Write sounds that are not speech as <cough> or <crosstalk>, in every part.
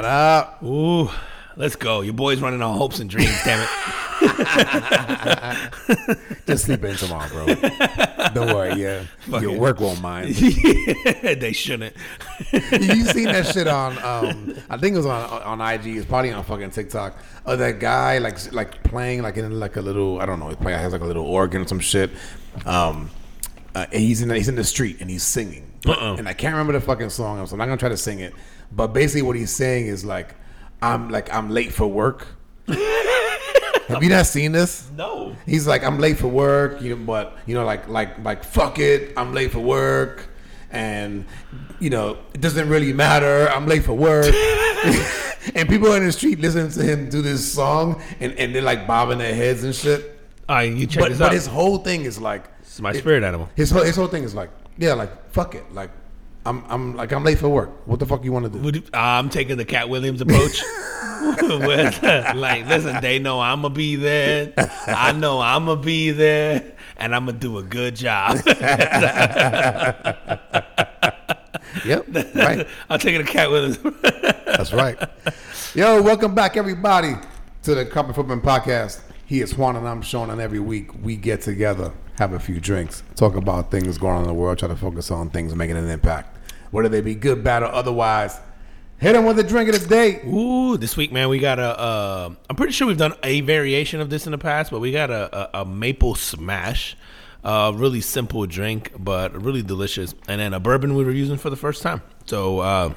What up? Ooh, let's go. Your boy's running on hopes and dreams, damn it. <laughs> Just sleep in tomorrow, bro. Don't worry, yeah. Your Fucking- work won't mind. <laughs> they shouldn't. you seen that shit on? Um, I think it was on on IG. It's probably on fucking TikTok. Of that guy like like playing like in like a little I don't know. He play has like a little organ or some shit. Um, uh, and he's in the, he's in the street and he's singing. Uh-uh. And I can't remember the fucking song, so I'm not gonna try to sing it. But basically, what he's saying is like, I'm like I'm late for work. <laughs> Have you not seen this? No. He's like, I'm late for work, you know, but you know, like like like fuck it, I'm late for work, and you know, it doesn't really matter. I'm late for work, <laughs> <laughs> and people in the street listening to him do this song, and and they're like bobbing their heads and shit. All right, you check But this but out. his whole thing is like, it's my spirit animal. his whole his whole thing is like, yeah, like fuck it, like I'm I'm like I'm late for work. What the fuck you want to do? Would you- uh, I'm taking the Katt Williams approach. <laughs> <laughs> Like, listen, they know I'm gonna be there. I know I'm gonna be there, and I'm gonna do a good job. <laughs> Yep, right. I'm taking the Katt Williams. That's right. Yo, welcome back, everybody, to the Carpet Footman Podcast. He is Juan and I'm Sean, and every week we get together, have a few drinks, talk about things going on in the world, try to focus on things making an impact, whether they be good, bad, or otherwise. Hit him with a drink of the day. Ooh, this week, man, we got a. Uh, I'm pretty sure we've done a variation of this in the past, but we got a, a, a maple smash. Uh, really simple drink, but really delicious. And then a bourbon we were using for the first time. So, uh,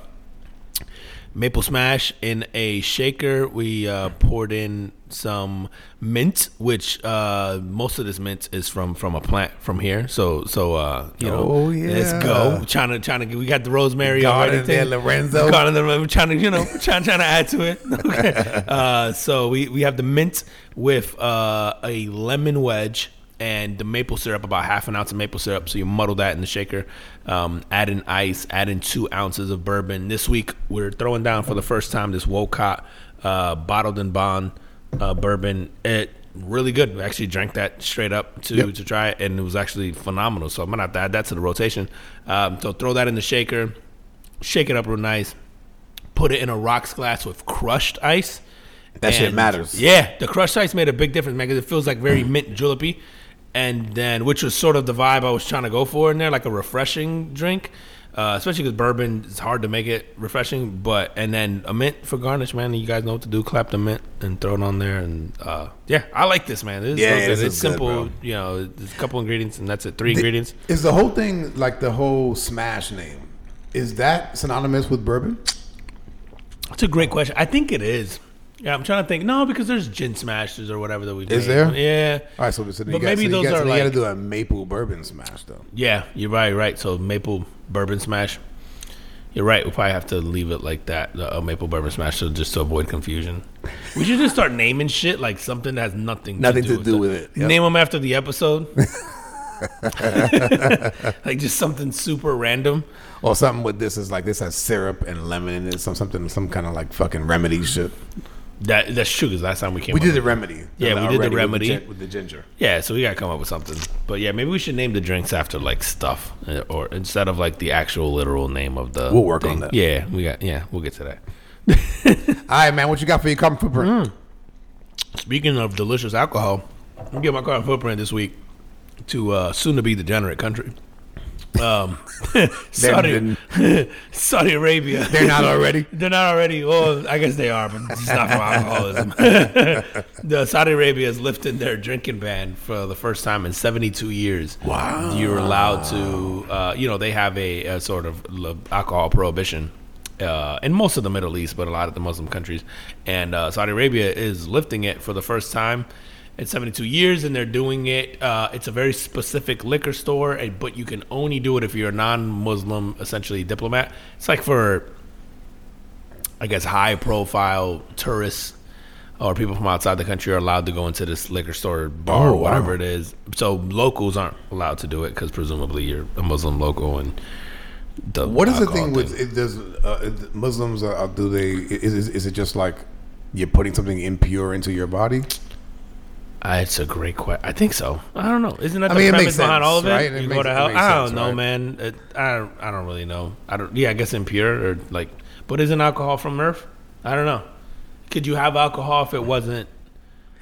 maple smash in a shaker. We uh, poured in some mint, which uh, most of this mint is from from a plant from here. So so uh, you know, Oh, let's yeah. go. Trying to trying to we got the rosemary Garden already. there, Lorenzo. Garden there, we're trying to you know trying trying to add to it. <laughs> Okay. uh, so we we have the mint with uh, a lemon wedge. And the maple syrup, about half an ounce of maple syrup. So you muddle that in the shaker. Um, add in ice. Add in two ounces of bourbon. This week we're throwing down for the first time this Wolcott uh, bottled and bond uh, bourbon. It really good. We actually drank that straight up to Yep. to try it, and it was actually phenomenal. So I'm gonna have to add that to the rotation. Um, so throw that in the shaker, shake it up real nice, put it in a rocks glass with crushed ice. That shit matters. Yeah, the crushed ice made a big difference, man, because it feels like very mint julepy, and then which was sort of the vibe I was trying to go for in there, like a refreshing drink. Uh, especially because bourbon is hard to make it refreshing, but and then a mint for garnish, man. You guys know what to do. Clap the mint and throw it on there, and uh, yeah, I like this, man. This Yeah, so yeah, this it's good, simple, bro. you know. There's a couple ingredients, and that's it. Three ingredients. Is the whole thing like the whole Smash name? Is that synonymous with bourbon? That's a great question. I think it is. Yeah, I'm trying to think. No, because there's gin smashes or whatever that we. Do. Is made. there? Yeah. All right, so, so But you got, maybe so those you got, are so you got to do a maple bourbon smash though. Yeah, you're right, right. So maple bourbon smash. You're right. We'll probably have to leave it like that, a uh, maple bourbon smash, so just to avoid confusion. We should just start naming shit like something that has nothing Nothing to do, to do with it. Yep. Name them after the episode. <laughs> <laughs> like just something super random. Or something with this is like this has syrup and lemon in it, some something, some kind of like fucking remedy shit. That that's true. Because last time we came, We did the remedy. Yeah, we did the remedy. with the, with the ginger. Yeah, so we gotta come up with something. But yeah, maybe we should name the drinks after like stuff, uh, or instead of like the actual literal name of the. We'll work thing. on that. Yeah, we got. Yeah, we'll get to that. <laughs> All right, man, what you got for your carbon footprint? Speaking of delicious alcohol, I'm getting my carbon footprint this week to uh, soon to be degenerate country. Um, <laughs> Saudi, <laughs> Saudi Arabia. They're not already. <laughs> They're not already. Well, I guess they are, but it's not from alcoholism. the Saudi Arabia is lifting their drinking ban for the first time in 72 years. Wow. You're allowed to, uh, you know, they have a, a sort of alcohol prohibition. Uh, in most of the Middle East, but a lot of the Muslim countries, and uh, Saudi Arabia is lifting it for the first time in 72 years, and they're doing it. Uh, it's a very specific liquor store, but you can only do it if you're a non-Muslim, essentially diplomat. It's like for I guess high profile tourists or people from outside the country are allowed to go into this liquor store bar Oh, or whatever wow. it is. So locals aren't allowed to do it because presumably you're a Muslim local and the What is the alcohol thing with it does uh, Muslims? Uh, do they is, is is it just like you're putting something impure into your body? Uh, it's a great question. I think so. I don't know. Isn't that I the mean, it premise makes behind sense, all of it? right? It You makes- go to hell. I don't sense, know, right? man. It, I don't. I don't really know. I don't. Yeah, I guess impure or like. But isn't alcohol from Earth? I don't know. Could you have alcohol if it wasn't?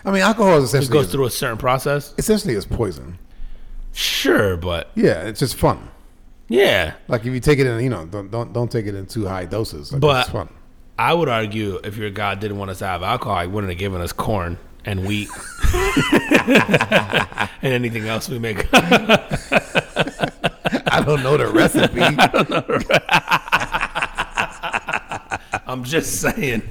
I mean, alcohol is essentially It goes through a certain process. essentially it's poison. Sure, but Yeah, it's just fun. yeah, Like if you take it in, you know, don't don't don't take it in too high doses. Like, But- it's fun. I would argue if your God didn't want us to have alcohol, He wouldn't have given us corn and wheat <laughs> <laughs> and anything else we make. I don't know the recipe. <laughs> I'm just saying.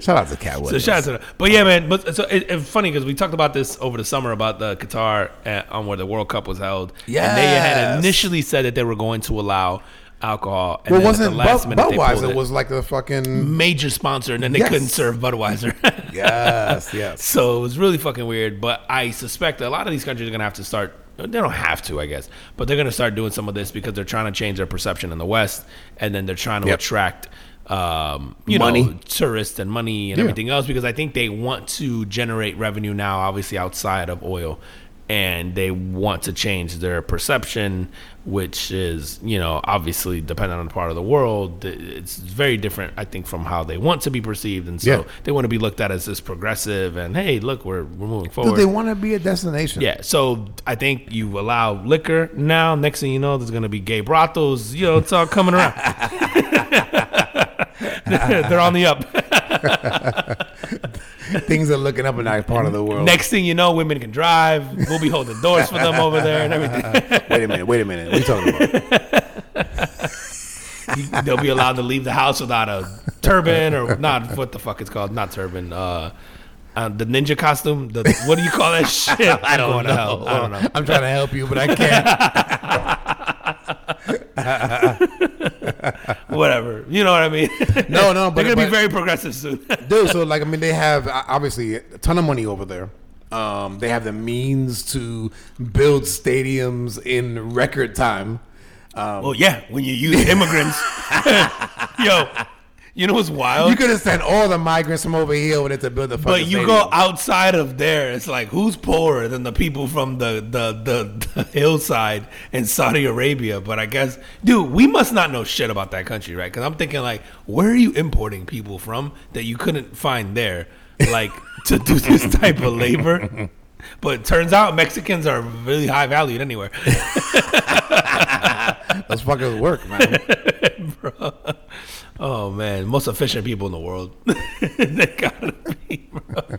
Shout out to Katt So shout out to. But yeah, man. But so it, it's funny because we talked about this over the summer about the Qatar uh, on where the World Cup was held. Yeah, And they had initially said that they were going to allow alcohol. And well, wasn't Bud- minute Budweiser it. was like the fucking major sponsor, and then they Yes. couldn't serve Budweiser. <laughs> yes, yes. So it was really fucking weird. But I suspect a lot of these countries are going to have to start. They don't have to, I guess, but they're going to start doing some of this because they're trying to change their perception in the West, and then they're trying to Yep. attract, um, you Money. know, tourists and money and Yeah. everything else. Because I think they want to generate revenue now, obviously outside of oil, and they want to change their perception, which is, you know, obviously depending on the part of the world, it's very different, I think, from how they want to be perceived, and so Yeah. they want to be looked at as this progressive and hey, look, we're we're moving Do forward. they want to be a destination? yeah, so I think you allow liquor now. Next thing you know, there's gonna be gay brothels. You know, it's all coming around. <laughs> They're on the up. <laughs> <laughs> Things are looking up in that part of the world. Next thing you know, women can drive. We'll be holding doors for them over there and everything. <laughs> wait a minute, wait a minute. What are you talking about? <laughs> They'll be allowed to leave the house without a turban or not. What the fuck it's called? Not turban. Uh, uh, the ninja costume. The what do you call that shit? I don't To hell. I don't know. I'm trying to help you, but I can't. <laughs> Whatever. You know what I mean? <laughs> No, no, <laughs> but- they're gonna be very progressive soon. Dude, so like I mean, they have obviously a ton of money over there. Um, they have the means to build stadiums in record time. Um, well, yeah. When you use immigrants, yo, you know what's wild? you could have sent all the migrants from over here over there to build the fucking But you stadium. go outside of there, it's like who's poorer than the people from the, the, the, the hillside in Saudi Arabia? But I guess, dude, we must not know shit about that country, right? Because I'm thinking like, where are you importing people from that you couldn't find there, like <laughs> to do this type of labor? But it turns out Mexicans are really high valued anywhere. <laughs> Those fuckers work, man. <laughs> Oh man, most efficient people in the world. <laughs> they gotta be, bro. <laughs>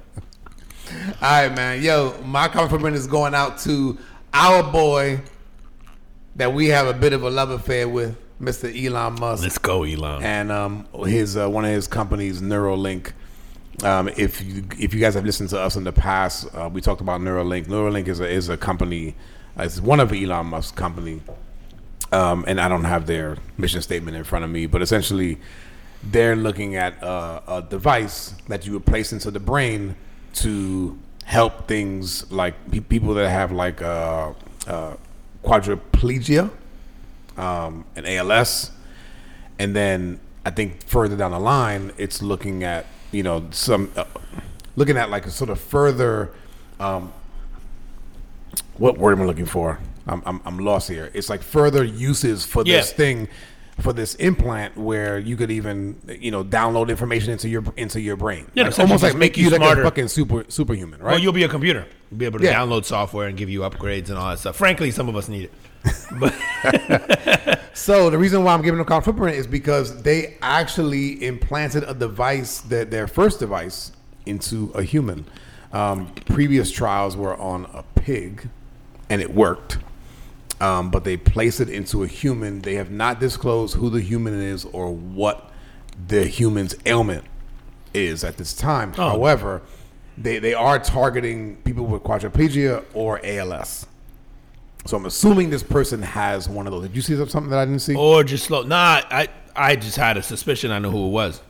All right, man. Yo, my compliment is going out to our boy that we have a bit of a love affair with, Mr. Elon Musk. Let's go, Elon. and um, his uh, one of his companies, Neuralink. Um, if you if you guys have listened to us in the past, uh, we talked about Neuralink. Neuralink is a is a company, uh, it's one of Elon Musk's company, um, and I don't have their mission statement in front of me, but essentially, they're looking at uh, a device that you would place into the brain to help things like pe- people that have like uh, uh, quadriplegia um, and ALS and then I think further down the line, it's looking at you know some uh, looking at like a sort of further um, what word am I looking for? I'm, I'm I'm lost here. It's like further uses for this thing for this implant where you could even you know download information into your into your brain. Yeah, Like, almost like make you you like a fucking super superhuman, right? Well, you'll be a computer. You'll be able to Yeah. download software and give you upgrades and all that stuff. Frankly, some of us need it. <laughs> So the reason why I'm giving them carbon footprint is because they actually implanted a device that their first device into a human. Um, previous trials were on a pig, and it worked. Um, but they place it into a human. They have not disclosed who the human is or what the human's ailment is at this time. Oh. However, they, they are targeting people with quadriplegia or ALS. So I'm assuming this person has one of those. Did you see something that I didn't see? Or just slow. Nah, I I just had a suspicion. I knew who it was.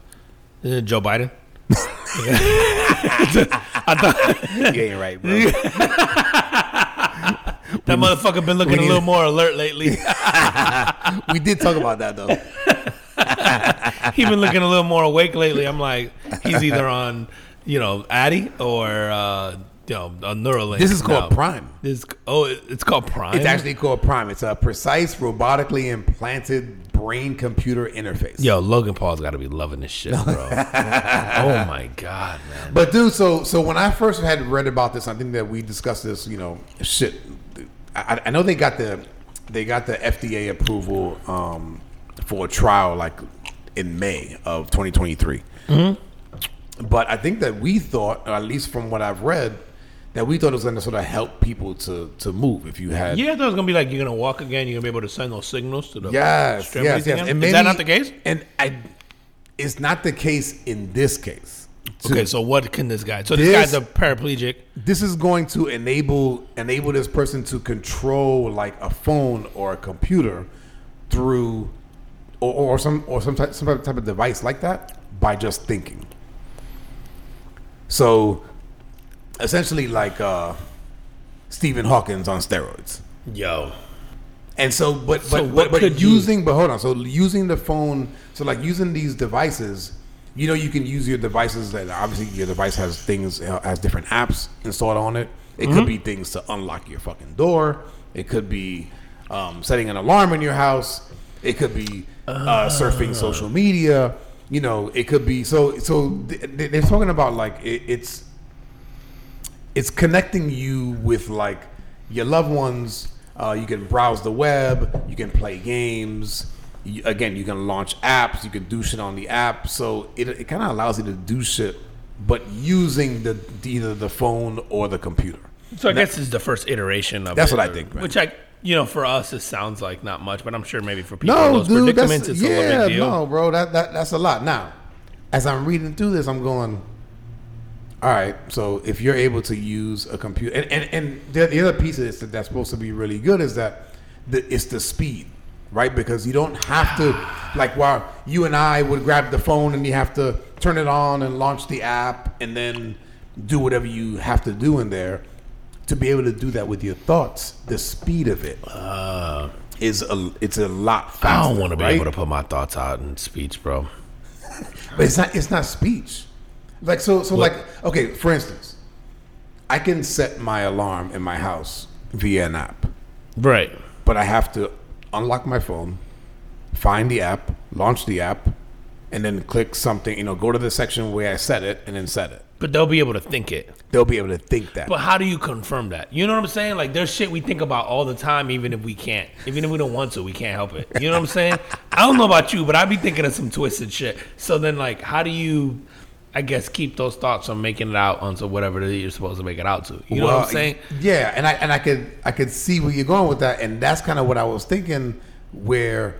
It Joe Biden? <laughs> <laughs> I thought <laughs> You ain't right, bro. That motherfucker been looking a little more alert lately. <laughs> we did talk about that though. <laughs> he been looking a little more awake lately. I'm like, he's either on, you know, Addy or uh, you know, a Neuralink. This is called now. Prime. This oh, it's called Prime. It's actually called Prime. It's a precise, robotically implanted brain computer interface. Yo, Logan Paul's got to be loving this shit, bro. <laughs> oh my god, man. But dude, so so when I first had read about this, I think that we discussed this. You know, shit. I, I know they got the they got the FDA approval um, for a trial like in May of 2023. But I think that we thought, or at least from what I've read, that we thought it was going to sort of help people to to move. If you had Yeah, I thought it was gonna be like you're gonna walk again. You're gonna be able to send those signals to the Yes, yes, yes. again? And Is maybe, that not the case? And I, it's not the case in this case. Okay, so what can this guy? So this, This- guy's a paraplegic. this is going to enable enable this person to control like a phone or a computer through or, or some or some type, some type of device like that by just thinking. So essentially like uh Stephen Hawkins on steroids. Yo, And so, but So but what but, but using, but hold on. So using the phone, so like using these devices, you know, you can use your devices. That obviously your device has things uh, has different apps installed on it. It Mm-hmm. could be things to unlock your fucking door. It could be um, setting an alarm in your house. It could be uh, surfing social media. You know, it could be so. So th- th- they're talking about like it, it's it's connecting you with like your loved ones. Uh, you can browse the web. You can play games. You, again, you can launch apps. You can do shit on the app. So it, it kind of allows you to do shit, but using the either the phone or the computer. so I guess this is the first iteration of. That's it, what I think, man. Which I, you know, for us it sounds like not much, but I'm sure maybe for people in No, those dude, predicaments it's a yeah, little big deal. no, bro, that, that that's a lot. Now, as I'm reading through this, I'm going. All right, so if you're able to use a computer, and and, and the, the other piece of this that that's supposed to be really good is that the, it's the speed, right? Because you don't have to, like, while you and I would grab the phone and you have to turn it on and launch the app and then do whatever you have to do in there. To be able to do that with your thoughts, the speed of it is a it's a lot faster. Uh. I don't want to be right? able to put my thoughts out in speech, bro. <laughs> But it's not it's not speech. Like so so like okay, for instance, I can set my alarm in my house via an app, Right. but I have to unlock my phone, find the app, launch the app, and then click something, you know, go to the section where I set it and then set it. But they'll be able to think it. They'll be able to think that. But how do you confirm that? You know what I'm saying? Like there's shit we think about all the time, even if we can't, even if we don't want to, we can't help it. You know what I'm saying? I don't know about you, but I'd be thinking of some twisted shit. So then, like, how do you, I guess, keep those thoughts from making it out onto whatever it is you're supposed to make it out to? You know what I'm saying? Yeah, and I and I could I could see where you're going with that, and that's kind of what I was thinking. Where,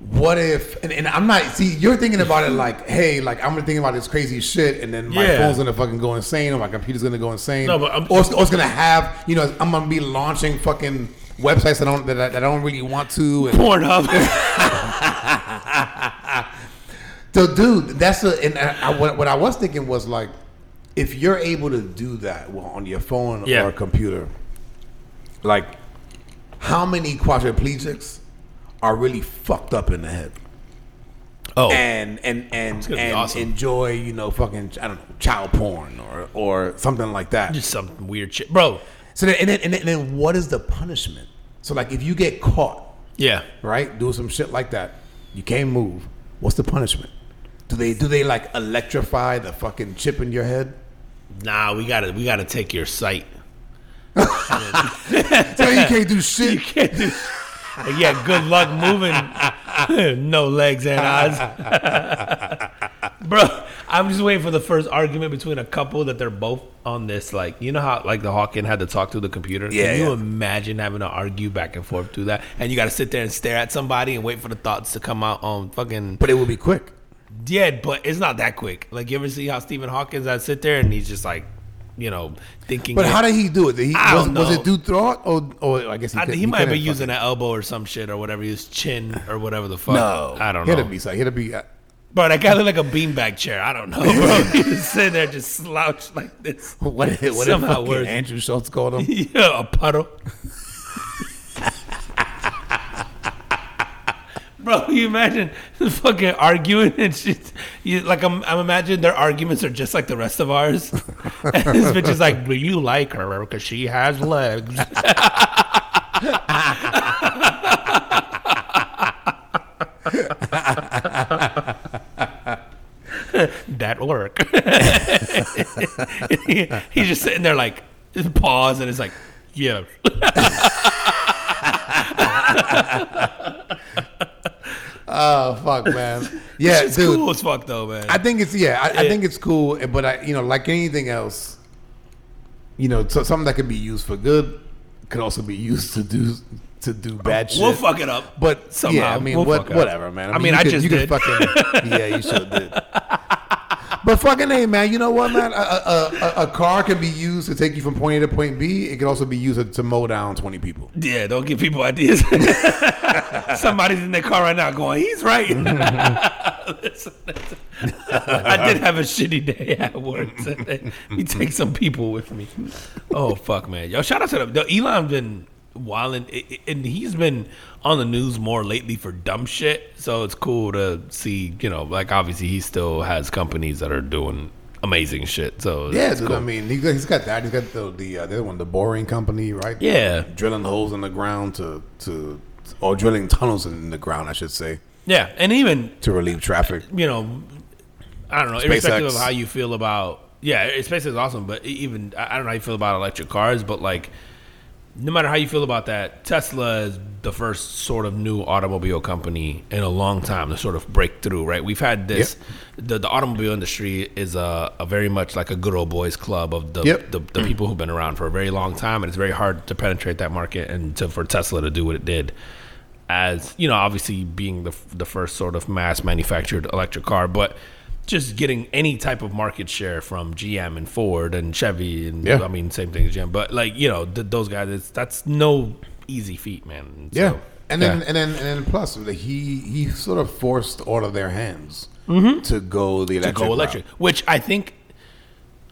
what if? And, and I'm not. See, you're thinking about it like, hey, like I'm thinking about this crazy shit, and then my Yeah. phone's gonna fucking go insane, or my computer's gonna go insane. No, but I'm- or, it's, or it's gonna have, you know, I'm gonna be launching fucking websites that I don't that I, that I don't really want to. And, Pornhub. <laughs> <laughs> So, dude, that's a and I, I- what, what I was thinking was like, if you're able to do that well, on your phone Yeah. or a computer, like, how many quadriplegics are really fucked up in the head oh, and and and and awesome. enjoy you know fucking I don't know child porn or or something like that. just some weird shit, bro. So then and then, and then and then what is the punishment? So like if you get caught Yeah. right? Doing some shit like that. You can't move. What's the punishment? Do they do they like electrify the fucking chip in your head? Nah, we gotta we gotta take your sight. <laughs> So you can't do shit. You can't do. Yeah, good luck moving. <laughs> no legs and eyes. <laughs> Bro, I'm just waiting for the first argument between a couple that they're both on this. Like, you know how like the Hawking had to talk to the computer? Yeah, Can you yeah. imagine having to argue back and forth through that? And you got to sit there and stare at somebody and wait for the thoughts to come out on fucking. But it will be quick. Yeah, but it's not that quick. Like, you ever see how Stephen Hawkins I sit there and he's just like, you know, thinking. But how did he do it? Did he, I was, don't was it through thought or, or I guess he, I, could, he, might be using an elbow or some shit or whatever, his chin or whatever the fuck. No, I don't He know. be. so- He had to be. uh, Bro, that guy looked like a beanbag chair. I don't know, bro. <laughs> He's just sitting there, just slouched like this. <laughs> What what Somehow fucking worse. Andrew Schulz called him? <laughs> yeah, a puddle. Bro, you imagine fucking arguing and shit. You like I'm, I'm imagining their arguments are just like the rest of ours. <laughs> and this bitch is like, "Do you like her because she has legs?" <laughs> that work. <laughs> He's just sitting there like pause and it's like, yeah. Oh fuck, man. <laughs> Yeah, it's dude. cool as fuck though, man. I think it's yeah. I, I think it's cool, but I you know like anything else, you know, so something that could be used for good could also be used to do to do bad shit. we'll fuck it up. But Somehow, yeah, I mean, we'll what, fuck it up. whatever, man. I mean, you I could- just you could did. fucking yeah, you should did. <laughs> But fucking hey, man, you know what, man? A, a, a, a car can be used to take you from point A to point B. It can also be used to, to mow down twenty people. Yeah, don't give people ideas. <laughs> Somebody's in their car right now going, he's right. Listen, <laughs> listen. <laughs> I did have a shitty day at work today. You take some people with me. Oh, fuck, man. Yo, shout out to them. Yo, Elon been wilding, and he's been on the news more lately for dumb shit. So it's cool to see, you know, like obviously he still has companies that are doing amazing shit. So Yeah, dude. cool. I mean, he's got, he's got that. He's got the the uh, the other one, the boring company, right? Yeah. drilling holes in the ground to to or drilling tunnels in the ground, I should say, Yeah, and even to relieve traffic. you know, I don't know, irrespective of how you feel about, yeah, SpaceX is awesome, but even I I don't know how you feel about electric cars, but like, no matter how you feel about that, Tesla is the first sort of new automobile company in a long time to sort of break through. Right? We've had this. The, the automobile industry is a, a very much like a good old boys club of the, Yep. the the people who've been around for a very long time, and it's very hard to penetrate that market and to, for Tesla to do what it did as you know, obviously being the the first sort of mass manufactured electric car, but just getting any type of market share from GM and Ford and Chevy and Yeah. I mean same thing as GM, but like you know th- those guys, it's, that's no easy feat, man. So, Yeah, and then yeah. and then and then plus like, he he sort of forced all of their hands to go the electric. Mm-hmm. go electric, route. which I think.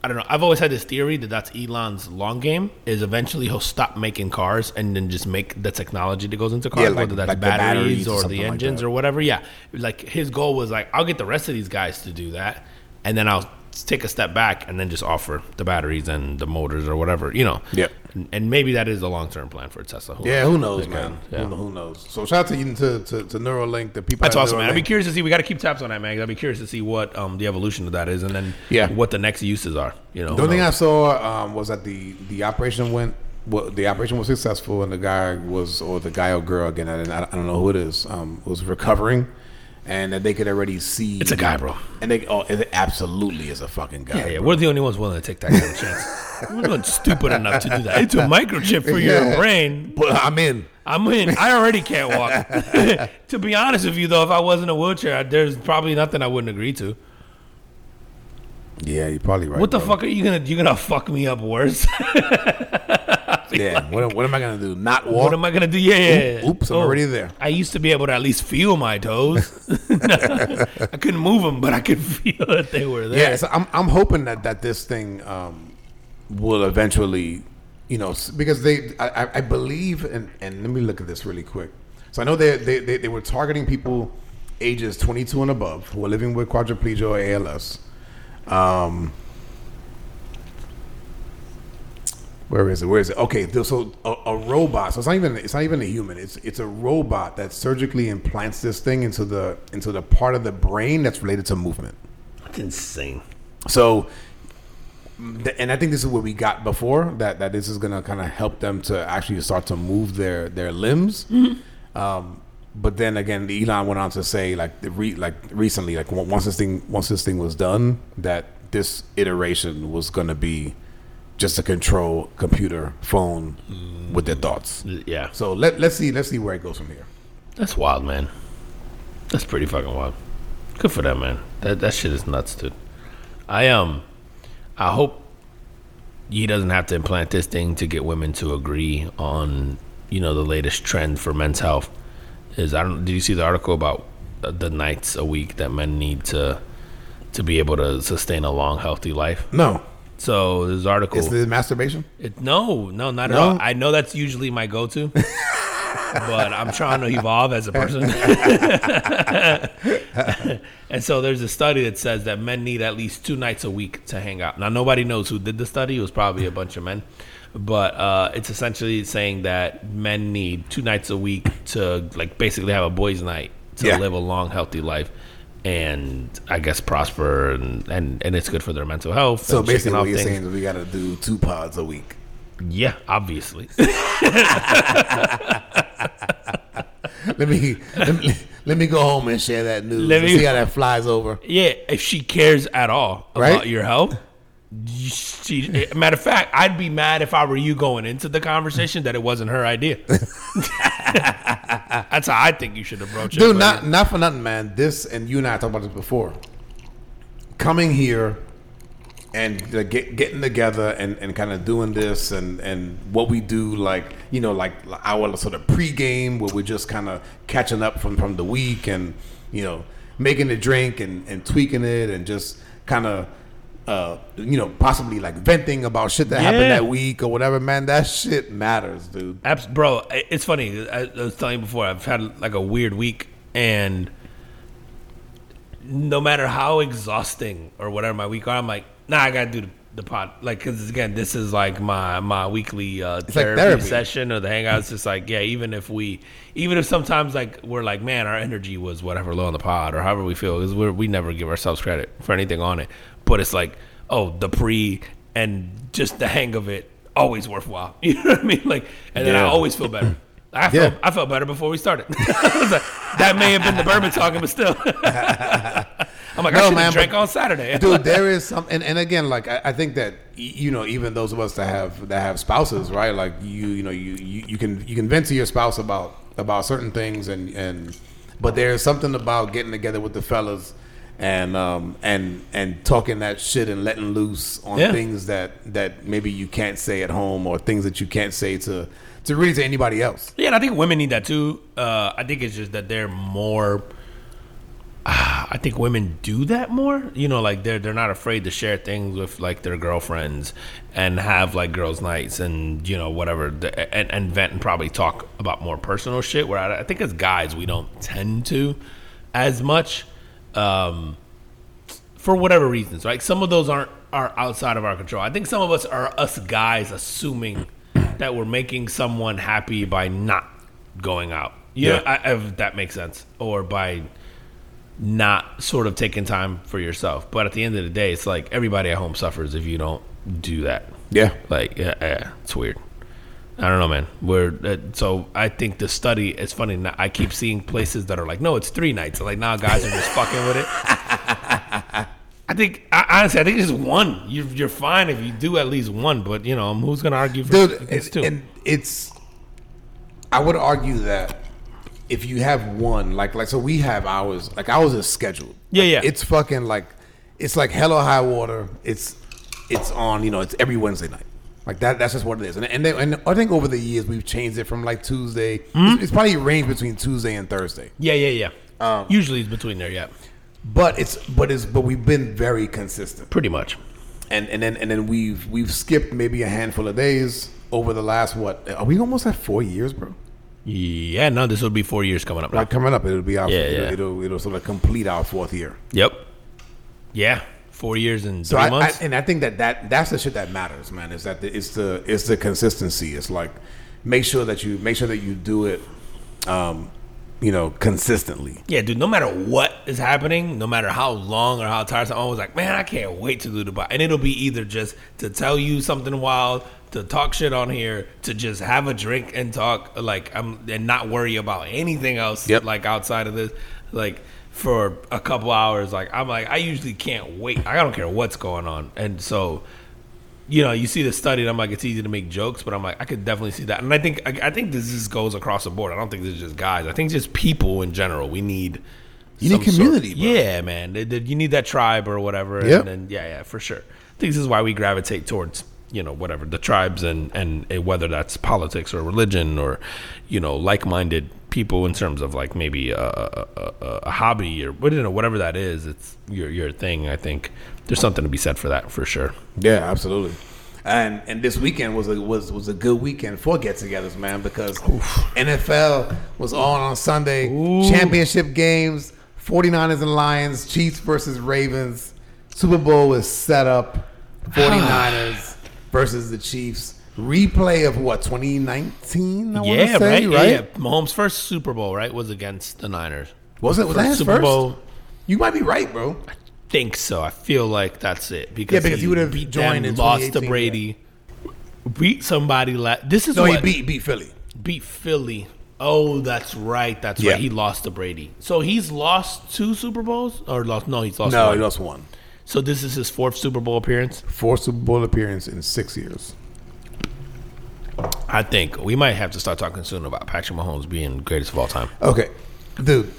I don't know. I've always had this theory that that's Elon's long game. Is eventually he'll stop making cars and then just make the technology that goes into cars, Yeah, like- whether that's like the batteries, batteries or or the engines that. or whatever. Yeah, like his goal was like, I'll get the rest of these guys to do that, and then I'll take a step back and then just offer the batteries and the motors or whatever, you know. Yep. And, and maybe that is the long term plan for Tesla. Yeah, who knows, man? Yeah. Who, who knows? So shout out to you to, to, to Neuralink, the people. That's at awesome, man. I'd be curious to see. We got to keep tabs on that, man. I'd be curious to see what um, the evolution of that is, and then Yeah. what the next uses are. You know, The only thing I saw um, was that the the operation went. Well, the operation was successful, and the guy was, or the guy or girl again, I, didn't, I don't know who it is, um, was recovering, and that they could already see. It's a guy, bro. And they, oh, it absolutely is a fucking guy. Yeah, yeah. bro. We're the only ones willing to take that kind of chance. <laughs> We're not stupid enough to do that. It's a microchip for Yeah. your brain. But I'm in. I'm in. I already can't walk. <laughs> <laughs> to be honest with you, though, if I was in a wheelchair, there's probably nothing I wouldn't agree to. Yeah, you're probably right. What the bro. fuck are you gonna? You gonna fuck me up worse? Yeah. What, what am I gonna do? Not walk? what am I gonna do? Yeah, yeah. Oops, I'm Oh, already there. I used to be able to at least feel my toes. <laughs> <laughs> I couldn't move them, but I could feel that they were there. Yeah, so I'm I'm hoping that that this thing um, will eventually, you know, because they I, I- I believe and and let me look at this really quick. So I know they they they, they were targeting people ages 22 and above who are living with quadriplegia or ALS. Um, where is it? Where is it? Okay, so a, a robot. So it's not even it's not even a human. It's it's a robot that surgically implants this thing into the into the part of the brain that's related to movement. That's insane. So, th- and I think this is what we got before that that this is gonna kind of help them to actually start to move their their limbs. <laughs> Um, but then again, Elon went on to say like the re, like recently, like once this thing once this thing was done, that this iteration was gonna be just to control computer phone with their thoughts. Yeah, So let let's see let's see where it goes from here. that's wild, man. That's pretty fucking wild. Good for that, man. That that shit is nuts, dude. I um, I hope he doesn't have to implant this thing to get women to agree on you know the latest trend for men's health. Is I don't. Did you see the article about the nights a week that men need to to be able to sustain a long, healthy life? No, So this article. it's the masturbation. It, no, no, not at all. I know that's usually my go-to. <laughs> but I'm trying to evolve as a person. <laughs> and so there's a study that says that men need at least two nights a week to hang out. Now nobody knows who did the study. It was probably a bunch of men, but uh, it's essentially saying that men need two nights a week to like basically have a boys' night to Yeah. live a long, healthy life. And I guess prosper and, and, and it's good for their mental health. So basically, what you're things. saying is we got to do two pods a week. Yeah, obviously. <laughs> <laughs> Let me let me, let me go home and share that news. Let me- see how that flies over. yeah, if she cares at all about your health. She, matter of fact, I'd be mad if I were you going into the conversation that it wasn't her idea. <laughs> That's how I think you should approach it. Dude, not not for nothing, man. This and you and I talked about this before. Coming here and uh, get, getting together and, and kind of doing this and, and what we do, like you know, like our sort of pregame where we're just kind of catching up from, from the week and you know making the drink and, and tweaking it and just kind of uh, you know possibly like venting about shit that happened that week or whatever. Man, that shit matters, dude. Abs- bro, it's funny. I, I was telling you before, I've had like a weird week, and no matter how exhausting or whatever my week are, I'm like, nah, I gotta do the, the pod. Like, because again, this is like my my weekly uh, like therapy, therapy. session or the hangouts. It's just like, yeah, even if we, even if sometimes like we're like, man, our energy was whatever low on the pod or however we feel, because we never give ourselves credit for anything on it. But it's like, oh, the pre and just the hang of it always worthwhile. <laughs> You know what I mean? Like, and then I always feel better. <clears throat> I Yeah. felt I felt better before we started. <laughs> Like, that may have been the bourbon talking, but still. <laughs> I'm like, No, I should have drank on Saturday. dude there is some and, and again like I, I think that you know even those of us that have that have spouses right like you you know you, you you can you can vent to your spouse about about certain things and and but there's something about getting together with the fellas and um and and talking that shit and letting loose on Yeah. things that that maybe you can't say at home or things that you can't say to to really to anybody else Yeah, and I think women need that too. Uh, I think it's just that they're more. ah, <sighs> I think women do that more. You know, like they're they're not afraid to share things with like their girlfriends and have like girls' nights and you know whatever the, and, and vent and probably talk about more personal shit. Where I, I think as guys we don't tend to as much. Um, for whatever reasons, right? Some of those aren't are outside of our control. I think some of us are us guys assuming that we're making someone happy by not going out. You know, Yeah. I, if that makes sense, or by not sort of taking time for yourself. But at the end of the day, it's like everybody at home suffers if you don't do that. yeah Like, yeah, yeah it's weird. I don't know, man. We're uh, so I think the study. It's funny. now, I keep seeing places that are like, no, it's three nights. Like now, guys are just fucking with it. <laughs> I think I, honestly, I think it's just one. You're, you're fine if you do at least one. But you know, who's gonna argue for dude and, two? and it's i would argue that if you have one like like so we have ours like ours is scheduled Yeah, yeah. it's fucking like it's like hell or high water it's it's on you know it's every wednesday night like that that's just what it is. And and, they, and i think over the years we've changed it from like tuesday. Hmm? it's, it's probably ranged between tuesday and thursday. Yeah, yeah, yeah. Um, Usually it's between there. Yeah, but it's but it's but we've been very consistent. Pretty much. and and then and then we've we've skipped maybe a handful of days over the last what are we almost at four years bro? Yeah, no, this will be four years coming up. Now. Like coming up, it'll be our Yeah, it'll, yeah. it'll it'll sort of complete our fourth year. Yep. Yeah, four years and So three I, I months. and I think that, that that's the shit that matters, man. Is that the, it's the it's the consistency. It's like make sure that you make sure that you do it, um, you know, consistently. Yeah, dude. No matter what is happening, no matter how long or how tired, I'm always like, man, I can't wait to do the pod. And it'll be either just to tell you something wild, to talk shit on here, to just have a drink and talk, like I'm, and not worry about anything else, Yep. like outside of this, like for a couple hours. Like I'm like, I usually can't wait. I don't care what's going on, and so. You know, you see the study, and I'm like, it's easy to make jokes, but I'm like, I could definitely see that, and I think, I, I think this just goes across the board. I don't think this is just guys. I think just people in general. We need You need some sort- community, bro. yeah, man. You need that tribe or whatever. Yep. And, then yeah, yeah, for sure. I think this is why we gravitate towards you know whatever the tribes and and whether that's politics or religion or you know like-minded people in terms of like maybe a, a, a, a hobby or you know whatever that is. It's your your thing. I think there's something to be said for that for sure. Yeah, absolutely. And and this weekend was a was was a good weekend for get-togethers, man, because NFL was on on Sunday. Championship games, 49ers and Lions, Chiefs versus Ravens. Super Bowl is set up. <sighs> 49ers versus the Chiefs. Replay of what 2019? I Yeah, say, right? Yeah, yeah. Mahomes' first Super Bowl, right, was against the Niners. Was it was that First his Super first? Bowl. You might be right, bro. I think so. I feel like that's it because Yeah, because he would've beat joined them, lost to 2018, Brady, beat somebody. La- this is No, what he beat beat Philly. beat Philly. Oh, that's right. That's Yeah. right. He lost to Brady. So he's lost two Super Bowls, or lost? No, he's lost. No, one. he lost one. So this is his fourth Super Bowl appearance. Four Super Bowl appearance in six years. I think we might have to start talking soon about Patrick Mahomes being greatest of all time. Okay, dude.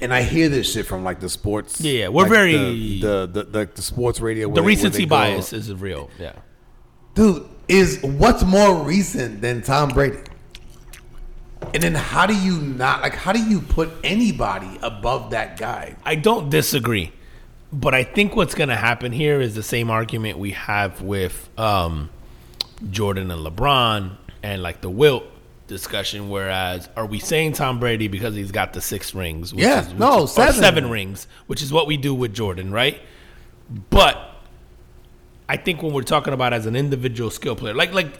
And I hear this shit from like the sports. Yeah, yeah, we're like, very- the the, the the the sports radio. The they- recency bias is real. Yeah. dude. Is what's more recent than Tom Brady? And then how do you not like? How do you put anybody above that guy? I don't disagree, but I think what's going to happen here is the same argument we have with um, Jordan and LeBron and like the Wilt discussion. Whereas, are we saying Tom Brady because he's got the six rings? Which Yeah, is, which no, is- seven. seven rings, which is what we do with Jordan, right? But I think when we're talking about as an individual skill player, like like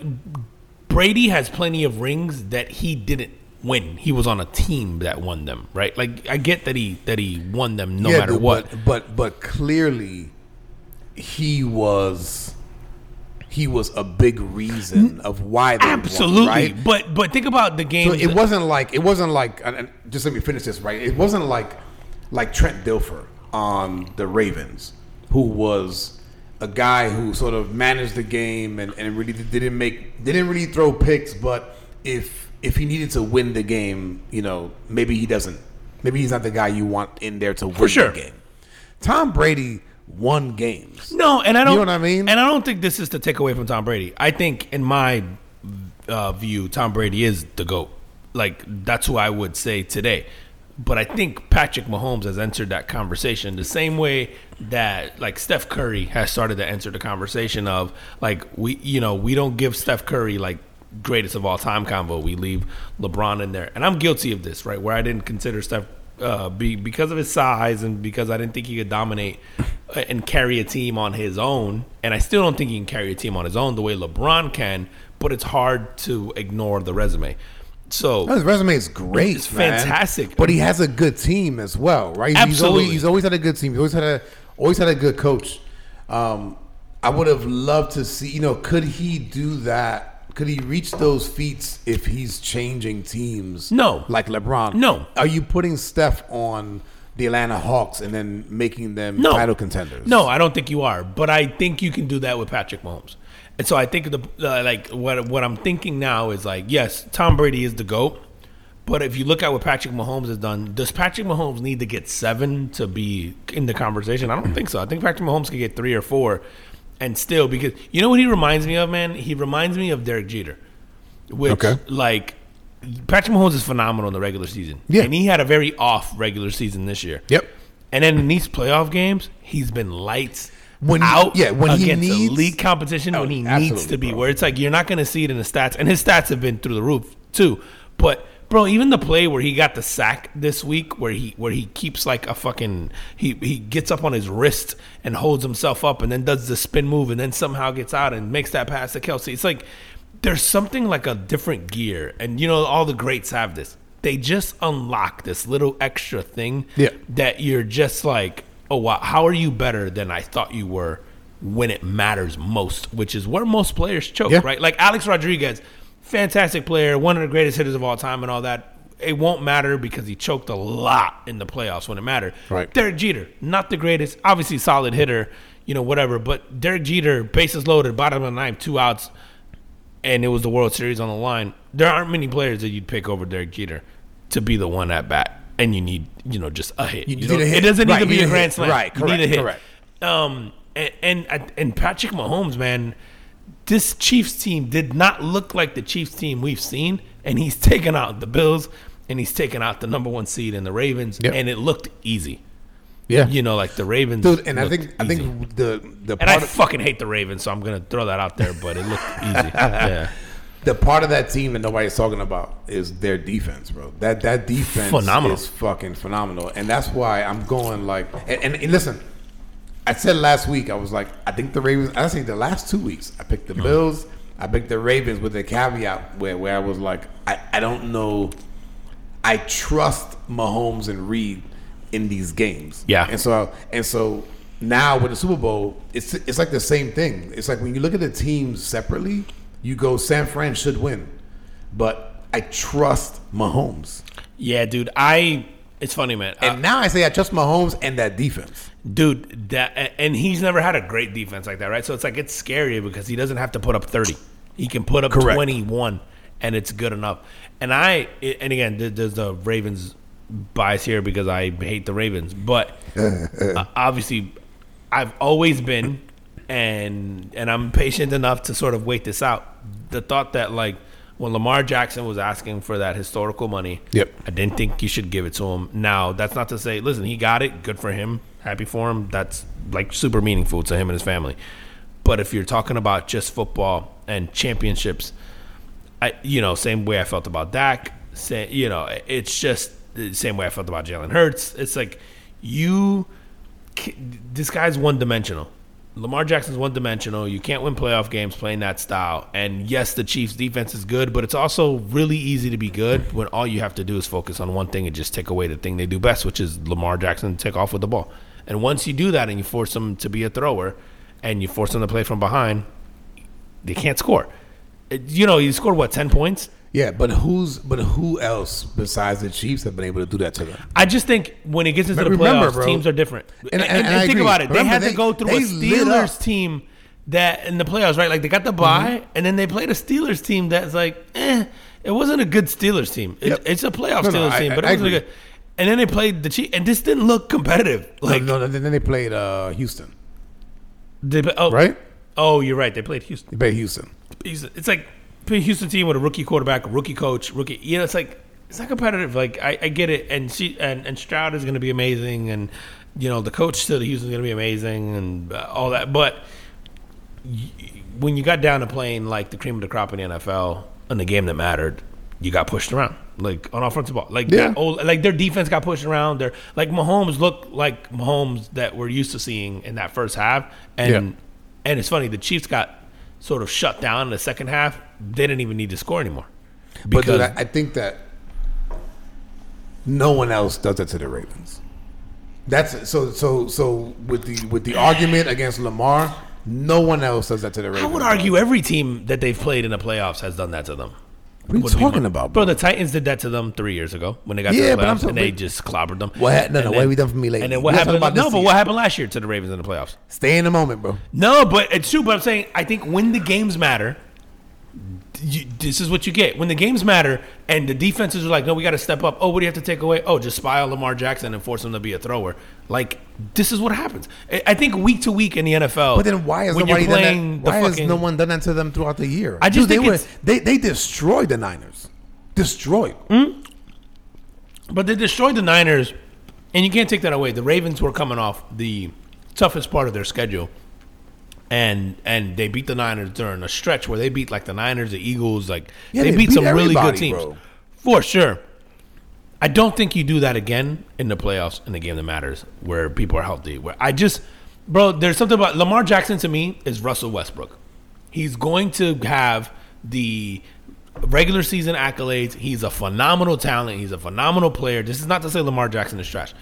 Brady has plenty of rings that he didn't win. He was on a team that won them, right? Like I get that he that he won them no matter dude, what. But, but but clearly, he was he was a big reason of why they won, Absolutely. right? But but think about the So it wasn't like it wasn't like just let me finish this right. It wasn't like like Trent Dilfer on the Ravens, who was a guy who sort of managed the game and, and really didn't make didn't really throw picks, but if if he needed to win the game, you know, maybe he doesn't. Maybe he's not the guy you want in there to win sure. the game. Tom Brady won games. no, and I don't. You know what I mean? And I don't think this is to take away from Tom Brady. I think, in my uh, view, Tom Brady is the goat. Like that's who I would say today. But I think Patrick Mahomes has entered that conversation the same way that like Steph Curry has started to enter the conversation of like we you know we don't give Steph Curry like greatest of all time combo. We leave LeBron in there, and I'm guilty of this, right? Where I didn't consider Steph uh, be because of his size and because I didn't think he could dominate uh, and carry a team on his own. And I still don't think he can carry a team on his own the way LeBron can. But it's hard to ignore the resume. So His resume is great. It's man. fantastic. but he has a good team as well, right? He's Absolutely. always, he's always had a good team. He's always had a always had a good coach. Um, I would have loved to see. You know, could he do that? Could he reach those feats if he's changing teams? No. like LeBron. No. Are you putting Steph on the Atlanta Hawks and then making them no title contenders? No, I don't think you are. But I think you can do that with Patrick Mahomes. And so I think the uh, like what what I'm thinking now is like yes, Tom Brady is the goat. But if you look at what Patrick Mahomes has done, does Patrick Mahomes need to get seven to be in the conversation? I don't think so. I think Patrick Mahomes could get three or four, and still because you know what he reminds me of, man. He reminds me of Derek Jeter, which Okay. like Patrick Mahomes is phenomenal in the regular season. Yeah. and he had a very off regular season this year. Yep. And then in these playoff games, he's been lights When he- out yeah, when he needs- elite competition Oh, when he oh, needs to be. bro. Where it's like you're not going to see it in the stats, and his stats have been through the roof too. But bro, even the play where he got the sack this week, where he where he keeps like a fucking he he gets up on his wrist and holds himself up, and then does the spin move, and then somehow gets out and makes that pass to Kelce. It's like there's something like a different gear, and you know all the greats have this. They just unlock this little extra thing Yeah. that you're just like, oh wow, how are you better than I thought you were when it matters most, which is where most players choke, Yeah. right? Like Alex Rodriguez, fantastic player, one of the greatest hitters of all time and all that. It won't matter because he choked a lot in the playoffs when it mattered. Right. Derek Jeter, not the greatest, obviously solid hitter, you know, whatever. But Derek Jeter, bases loaded, bottom of the ninth, two outs, and it was the World Series on the line. There aren't many players that you'd pick over Derek Jeter to be the one at bat, and you need, you know, just a hit. You You need a hit. It doesn't need Right, to you be need a grand slam. Right, You need a hit. correct. Um, and, and and Patrick Mahomes, man, this Chiefs team did not look like the Chiefs team we've seen, and he's <laughs> taken out the Bills, and he's taken out the number one seed in the Ravens, Yep. and it looked easy. Yeah. you know, like the Ravens. dude. And I think I think the the and I of, fucking hate the Ravens, so I'm gonna throw that out there. But it looked <laughs> easy. yeah, the part of that team that nobody's talking about is their defense, bro. That that defense Phenomenal. is fucking phenomenal, and that's why I'm going like. And, and, and listen, I said last week I was like, I think the Ravens. I think the last two weeks I picked the Uh-huh. Bills. I picked the Ravens with the caveat where where I was like, I, I don't know. I trust Mahomes and Reid in these games. Yeah. and so and so now with the Super Bowl, it's it's like the same thing. It's like when you look at the teams separately, you go San Fran should win, but I trust Mahomes. yeah, dude. I. It's funny, man. Uh, And now I say I trust Mahomes and that defense. Dude that and he's never had a great defense like that right so it's like it's scary because he doesn't have to put up 30 he can put up Correct. 21 and it's good enough and i and again there's the ravens bias here because i hate the ravens but <laughs> uh, obviously i've always been and and i'm patient enough to sort of wait this out the thought that like when lamar jackson was asking for that historical money Yep. I didn't think you should give it to him. Now, that's not to say, listen, he got it. Good for him. Happy for him. That's like super meaningful to him and his family. But if you're talking about just football and championships, I, you know, same way I felt about Dak. Say, you know, it's just the same way I felt about Jalen Hurts. It's like you, this guy's one dimensional. Lamar Jackson's one dimensional. You can't win playoff games playing that style. And yes, the Chiefs' defense is good, but it's also really easy to be good when all you have to do is focus on one thing and just take away the thing they do best, which is Lamar Jackson take off with the ball. And once you do that and you force them to be a thrower and you force them to play from behind, they can't score. It- you know, you scored what, 10 points? Yeah, but who's but who else besides the Chiefs have been able to do that to them? I just think when it gets into But the remember, playoffs, bro- teams are different. And- And, and- and, and I think agree. about it. They Remember, had to go through a they lit up. Steelers team that in the playoffs, right? Like they got the bye, and then they played a Steelers team that's like, eh, it wasn't a good Steelers team. It, Yep. It's a playoff No, no, Steelers I- team, but I it wasn't agree. good. And then they played the Chiefs, and this didn't look competitive. Like no, no, then they played uh, Houston, they, oh, right? Oh, you're right. They played Houston. They played Houston. Houston. It's like play Houston team with a rookie quarterback, a rookie coach, rookie. You know, it's like it's not competitive. Like I, I get it, and she and, and Stroud is going to be amazing, and you know the coach to the Houston's going to be amazing, and uh, all that. But y- when you got down to playing like the cream of the crop in the NFL in the game that mattered, you got pushed around. Like on offensive ball, like Yeah. that old, like their defense got pushed around. Their like Mahomes looked like Mahomes that we're used to seeing in that first half, and Yeah. and it's funny the Chiefs got sort of shut down in the second half. They didn't even need to score anymore. But dude, I, I think that no one else does that to the Ravens. That's so so so with the with the argument against Lamar, no one else does that to the Ravens. I would argue every team that they've played in the playoffs has done that to them. What are you be talking about, bro? bro? The Titans did that to them three years ago when they got Yeah, to the but I'm playoffs, and they just clobbered them. What ha- no, no, then- what have we done for me lately? And then what talk happened? about No, but season. what happened last year to the Ravens in the playoffs? Stay in the moment, bro. No, but it's true. But I'm saying I think when the games matter, you, this is what you get. When the games matter and the defenses are like, no, we got to step up. Oh, what do you have to take away? Oh, just spy on Lamar Jackson and force him to be a thrower. Like this is what happens. I think week to week in the NFL. But then why has when nobody done playing that? Why has no one done that to them throughout the year? I just Dude, think they were they they destroyed the Niners. Destroyed. Hmm? But they destroyed the Niners, and you can't take that away. The Ravens were coming off the toughest part of their schedule, and and they beat the Niners during a stretch where they beat like the Niners, the Eagles, like Yeah, they, they beat, beat some really good teams bro. for sure. I don't think you do that again in the playoffs in the game that matters, where people are healthy. Where I just, bro, there's something about Lamar Jackson to me is Russell Westbrook. He's going to have the regular season accolades. He's a phenomenal talent. He's a phenomenal player. This is not to say Lamar Jackson is trash.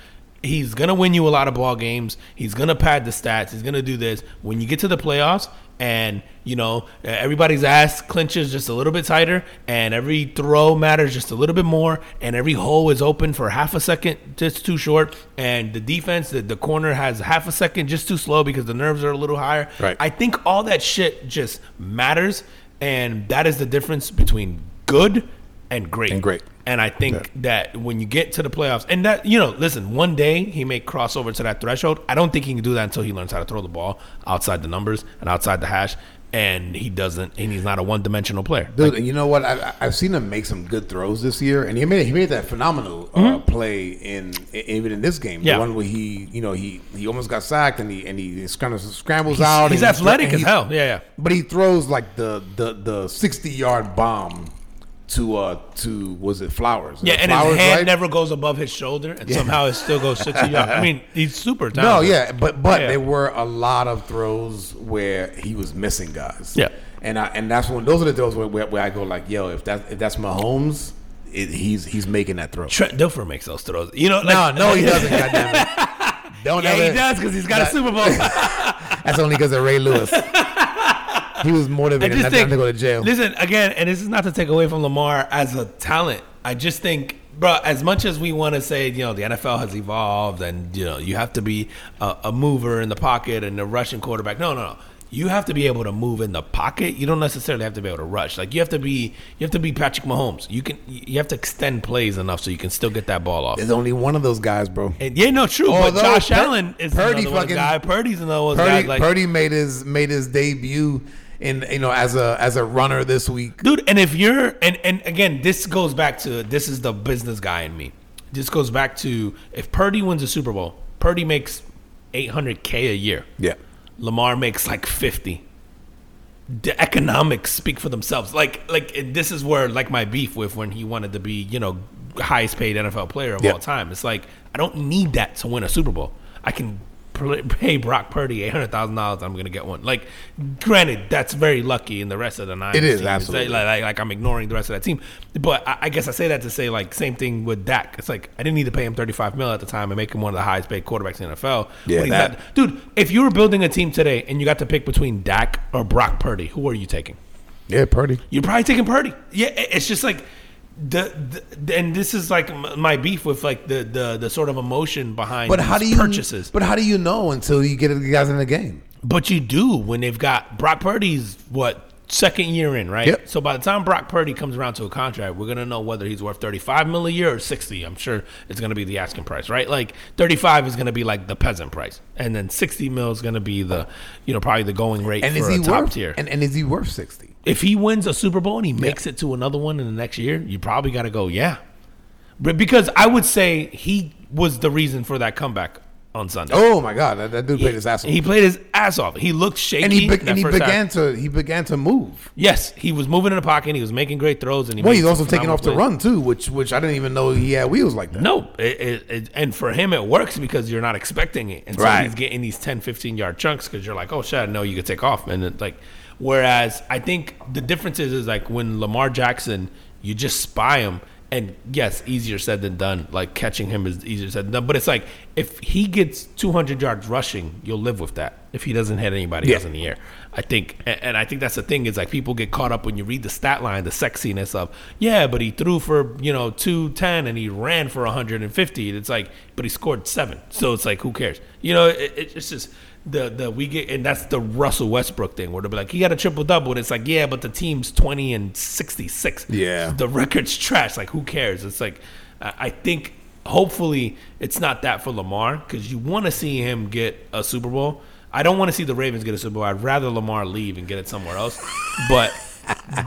He's gonna win you a lot of ball games. He's gonna pad the stats. He's gonna do this. When you get to the playoffs, and you know everybody's ass clinches just a little bit tighter, and every throw matters just a little bit more, and every hole is open for half a second just too short, and the defense, the, the corner has half a second just too slow because the nerves are a little higher. Right. I think all that shit just matters, and that is the difference between good and great. And great. And I think that when you get to the playoffs, and that you know, listen, one day he may cross over to that threshold. I don't think he can do that until he learns how to throw the ball outside the numbers and outside the hash. And he doesn't, and he's not a one-dimensional player. Dude, and you know what? I, I've seen him make some good throws this year, and he made he made that phenomenal uh, play play in even in this game. Yeah. The one where he, you know, he he almost got sacked and he and he kind of scrambles out. He's athletic as hell. Yeah, yeah. But he throws like the the the sixty yard bomb to uh to was it Flowers? Yeah, and Flowers, his hand right? never goes above his shoulder, and somehow it still goes 60 yards. I mean, he's super talented. No, yeah, but but Yeah. there were a lot of throws where he was missing guys. Yeah. and I, and that's when those are the throws where, where, where I go like, yo, if that if that's Mahomes, it, he's he's making that throw. Trent Dilfer makes those throws. You know, No, like, no, he doesn't. <laughs> goddamn it. Don't Yeah, ever. he does because he's got a Super Bowl. <laughs> That's only because of Ray Lewis. <laughs> he was motivated not, think, to go to jail. listen again, and this is not to take away from Lamar as a talent. I just think, bro, as much as we want to say, you know, the NFL has evolved, and you know, you have to be a, a mover in the pocket and a rushing quarterback. No, no, no. You have to be able to move in the pocket. You don't necessarily have to be able to rush. Like you have to be, you have to be Patrick Mahomes. You can, you have to extend plays enough so you can still get that ball off. There's only one of those guys, bro. And yeah, no, true. Although but Josh Pur- Allen is Purdy another fucking- guy. Purdy's another Purdy, guy. Like, Purdy made his made his debut in you know as a as a runner this week. dude and if you're and and again this goes back to this is the business guy in me. This goes back to if purdy wins a super bowl purdy makes 800k a year. Yeah, lamar makes like 50 the economics speak for themselves. Like like this is where like my beef with when he wanted to be you know highest paid nfl player of all time. It's like i don't need that to win a super bowl. I can pay brock purdy $800000 i'm gonna get one like granted that's very lucky in the rest of the nine It is, teams. absolutely. like, like, like I'm ignoring the rest of that team. But I, I guess I say that to say like same thing with Dak. It's like I didn't need to pay him 35 mil at the time and make him one of the highest paid quarterbacks in the NFL. Yeah, that- not- dude. If you were building a team today and you got to pick between Dak or Brock Purdy, who are you taking? yeah, Purdy. You're probably taking Purdy. Yeah, it's just like the, the and this is like my beef with like the the the sort of emotion behind But how do you purchases. But how do you know until you get the guys in the game? But you do when they've got Brock Purdy's what second year in, right? Yep. So by the time Brock Purdy comes around to a contract, we're gonna know whether he's worth thirty five mil a year or sixty. I'm sure it's gonna be the asking price, right? Like thirty five is gonna be like the peasant price, and then sixty mil is gonna be the, you know, probably the going rate And for is a he top worth? tier. And, and is he worth sixty? if he wins a Super Bowl and he makes it to another one in the next year, you probably got to go, yeah. But because I would say he was the reason for that comeback on Sunday. Oh my God, that, that dude played his ass off. He played his ass off. He looked shaky. and he be- and he first half. began to he began to move. Yes, he was moving in the pocket. and He was making great throws, and he Well, he's also taking off to run too, which which I didn't even know he had wheels like that. No, it, it, it, and for him it works because you're not expecting it, and so Right. he's getting these 10, 15 yard chunks because you're like, oh shit, I know you could take off, and it, like, whereas I think the difference is is like when Lamar Jackson, you just spy him, and yes, easier said than done. Like catching him is easier said than done, but it's like if he gets 200 yards rushing, you'll live with that. If he doesn't hit anybody Yeah. else in the air, I think, and, and I think that's the thing is like people get caught up when you read the stat line, the sexiness of yeah, but he threw for you know 210 and he ran for 150. It's like, but he scored seven, so it's like who cares? You know, it, it- it's just the the we get, and that's the Russell Westbrook thing where they'll be like he got a triple double, and it's like yeah, but the team's 20 and 66. Yeah. the record's trash. Like who cares? It's like I I think hopefully it's not that for Lamar because you want to see him get a Super Bowl. I don't want to see the Ravens get a Super Bowl. I'd rather Lamar leave and get it somewhere else. But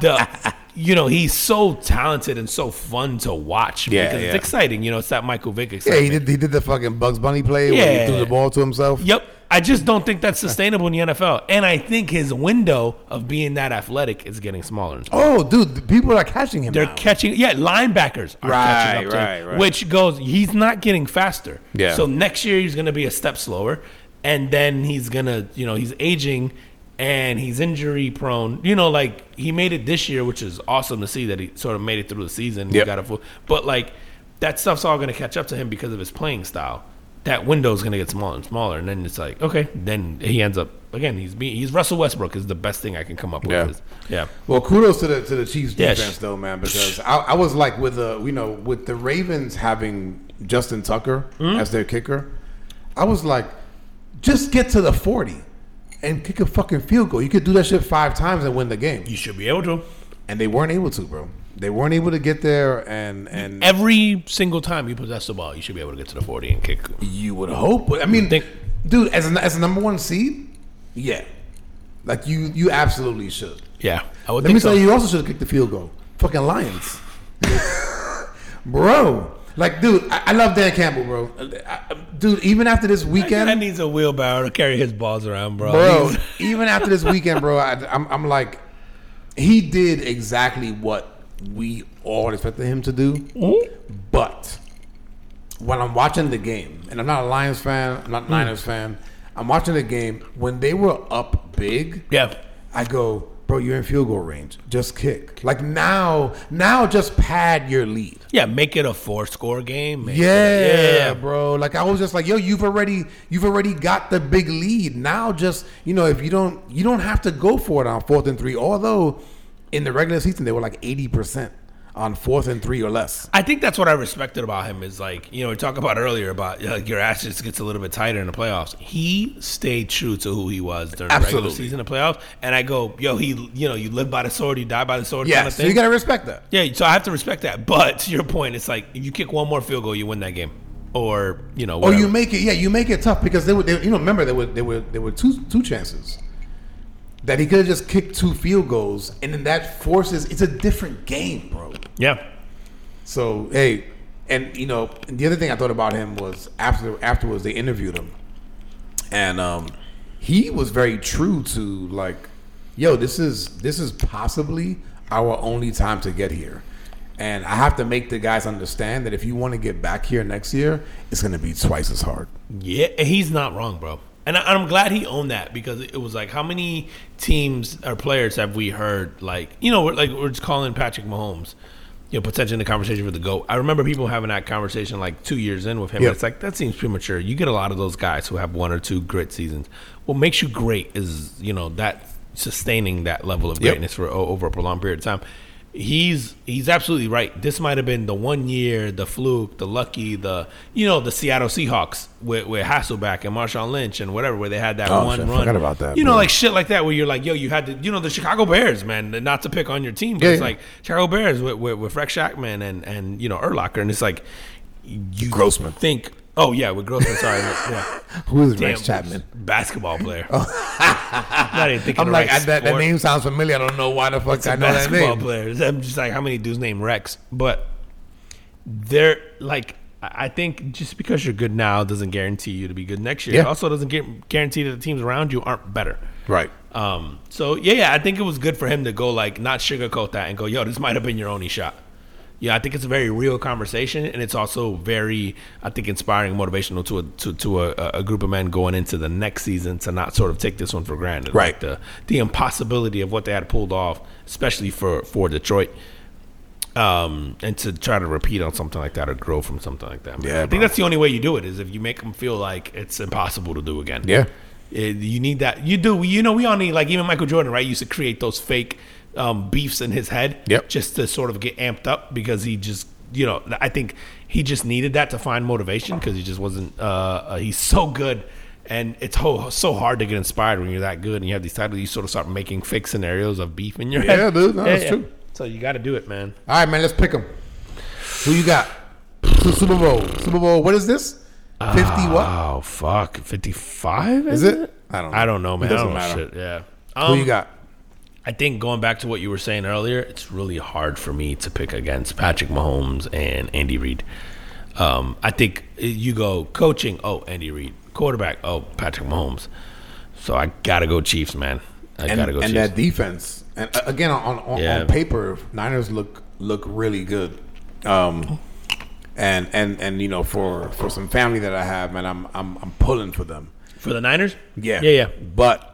the you know he's so talented and so fun to watch Yeah, because yeah. it's exciting. You know, it's that Michael Vick Yeah, he did. He did the fucking Bugs Bunny play where Yeah. he threw the ball to himself. Yep. I just don't think that's sustainable in the NFL. And I think his window of being that athletic is getting smaller and smaller. Oh, dude, people are catching him. They're now. catching, yeah, linebackers are Right, catching up to right, him, right. which goes, he's not getting faster. Yeah. So next year he's going to be a step slower, and then he's going to, you know, he's aging and he's injury prone. You know, like he made it this year, which is awesome to see that he sort of made it through the season. He got a full, but like that stuff's all going to catch up to him because of his playing style. That window's going to get smaller and smaller, and then it's like, okay, then he ends up again. He's be, he's Russell Westbrook is the best thing I can come up with. Yeah. is- yeah. Well, kudos to the to the Chiefs Yeah, defense sh- though, man, because I, I was like with the you know with the Ravens having Justin Tucker Hmm? as their kicker, I was like, just get to the forty and kick a fucking field goal. You could do that shit five times and win the game, You should be able to. and they weren't able to, bro. They weren't able to get there, and and Every single time you possess the ball, you should be able to get to the 40 and kick. you would hope. But I mean, Think- dude, as a, as a number one seed, yeah, like you you absolutely should. Yeah, I would Let me think tell you, you also should have kicked the field goal. Fucking Lions. <laughs> Bro. Like, dude, I, I love Dan Campbell, bro. I- I- dude, even after this weekend, needs a wheelbarrow to carry his balls around, bro. bro, <laughs> even after this weekend, bro, I, I'm, I'm like, he did exactly what we all expected him to do. But when I'm watching the game, and I'm not a Lions fan, I'm not a hmm. Niners fan, I'm watching the game. When they were up big, yeah. I go, bro, you're in field goal range. Just kick. Like now, now just pad your lead. Yeah, make it a four score game. Yeah, a- yeah. bro. Like I was just like, yo, you've already you've already got the big lead. Now just you know, if you don't you don't have to go for it on fourth and three. Although in the regular season they were like eighty percent on fourth and three or less. I think that's what I respected about him is like you know we talked about earlier about like your ass just gets a little bit tighter in the playoffs. He stayed true to who he was during the regular season and playoffs, and I go, yo, he you know you live by the sword, you die by the sword. kind Yeah, of so you gotta respect that. yeah, so I have to respect that. But to your point, it's like if you kick one more field goal, you win that game, or you know, Or you make it, yeah, you make it tough because they were, they, you know, remember there were there were there were two two chances that he could have just kicked two field goals, and then that forces it's a different game, bro. Yeah. So hey, and you know, and the other thing I thought about him was after afterwards they interviewed him, and um, he was very true to like, yo, this is this is possibly our only time to get here, and I have to make the guys understand that if you want to get back here next year, it's going to be twice as hard. Yeah, he's not wrong, bro. And I, I'm glad he owned that because it was like, how many teams or players have we heard like, you know, we're, like we're just calling Patrick Mahomes, you know, potentially in the conversation for the goat. I remember people having that conversation like two years in with him. Yep. It's like that seems premature. You get a lot of those guys who have one or two great seasons. What makes you great is you know that sustaining that level of Yep. greatness for over a prolonged period of time. He's he's absolutely right. This might have been the one year, the fluke, the lucky, the you know the Seattle Seahawks with, with Hasselbeck and Marshawn Lynch and whatever, where they had that Oh, one shit, I run. forgot about that, You know, bro. like shit like that, where you're like, yo, you had to, you know, the Chicago Bears, man. Not to pick on your team, but Yeah, it's yeah. like Chicago Bears with with, with Rex Chapman and and you know Urlacher, and it's like you Grossman. think. Oh yeah, with Grossman. Sorry, <laughs> yeah. Who is Damn, Rex Chapman? basketball player. <laughs> not even thinking. I'm like, I, that, that name sounds familiar. I don't know why the fuck It's I know that basketball name. players. I'm just like, how many dudes named Rex? But they're like, I think just because you're good now doesn't guarantee you to be good next year. Yeah. It also doesn't gu- guarantee that the teams around you aren't better. Right. Um, so yeah, yeah, I think it was good for him to go like not sugarcoat that and go, yo, this might have been your only shot. Yeah, I think it's a very real conversation, and it's also very, I think, inspiring, motivational to a to, to a, a group of men going into the next season to not sort of take this one for granted. Right. Like the the impossibility of what they had pulled off, especially for for Detroit, um, and to try to repeat on something like that or grow from something like that. man. Yeah, I think bro. that's the only way you do it is if you make them feel like it's impossible to do again. Yeah. It- you need that. You do. You know, we all need like even Michael Jordan, right? Used to create those fake um, beefs in his head, Yep. just to sort of get amped up because he just, you know, I think he just needed that to find motivation because he just wasn't. Uh, uh, he's <laughs> so good, and it's ho- so hard to get inspired when you're that good and you have these titles. You sort of start making fake scenarios of beef in your Yeah, head. Yeah, dude. No, that's true. So you got to do it, man. All right, man. Let's pick them. Who you got? Su- Super Bowl. Super Bowl. What is this? Fifty what? Oh fuck, fifty five Is it? I don't. know. I don't know, man. I doesn't don't know matter. shit. Yeah. Who Um, you got? I think going back to what you were saying earlier, it's really hard for me to pick against Patrick Mahomes and Andy Reid. Um, I think you go coaching, oh Andy Reid, quarterback, oh Patrick Mahomes. So I gotta go Chiefs, man. I And, gotta go and Chiefs. that defense. And uh, again, on on, Yeah. on paper, Niners look look really good. Um, and and and you know, for for some family that I have, man, I'm I'm I'm pulling for them. For the Niners, Yeah, yeah, yeah. But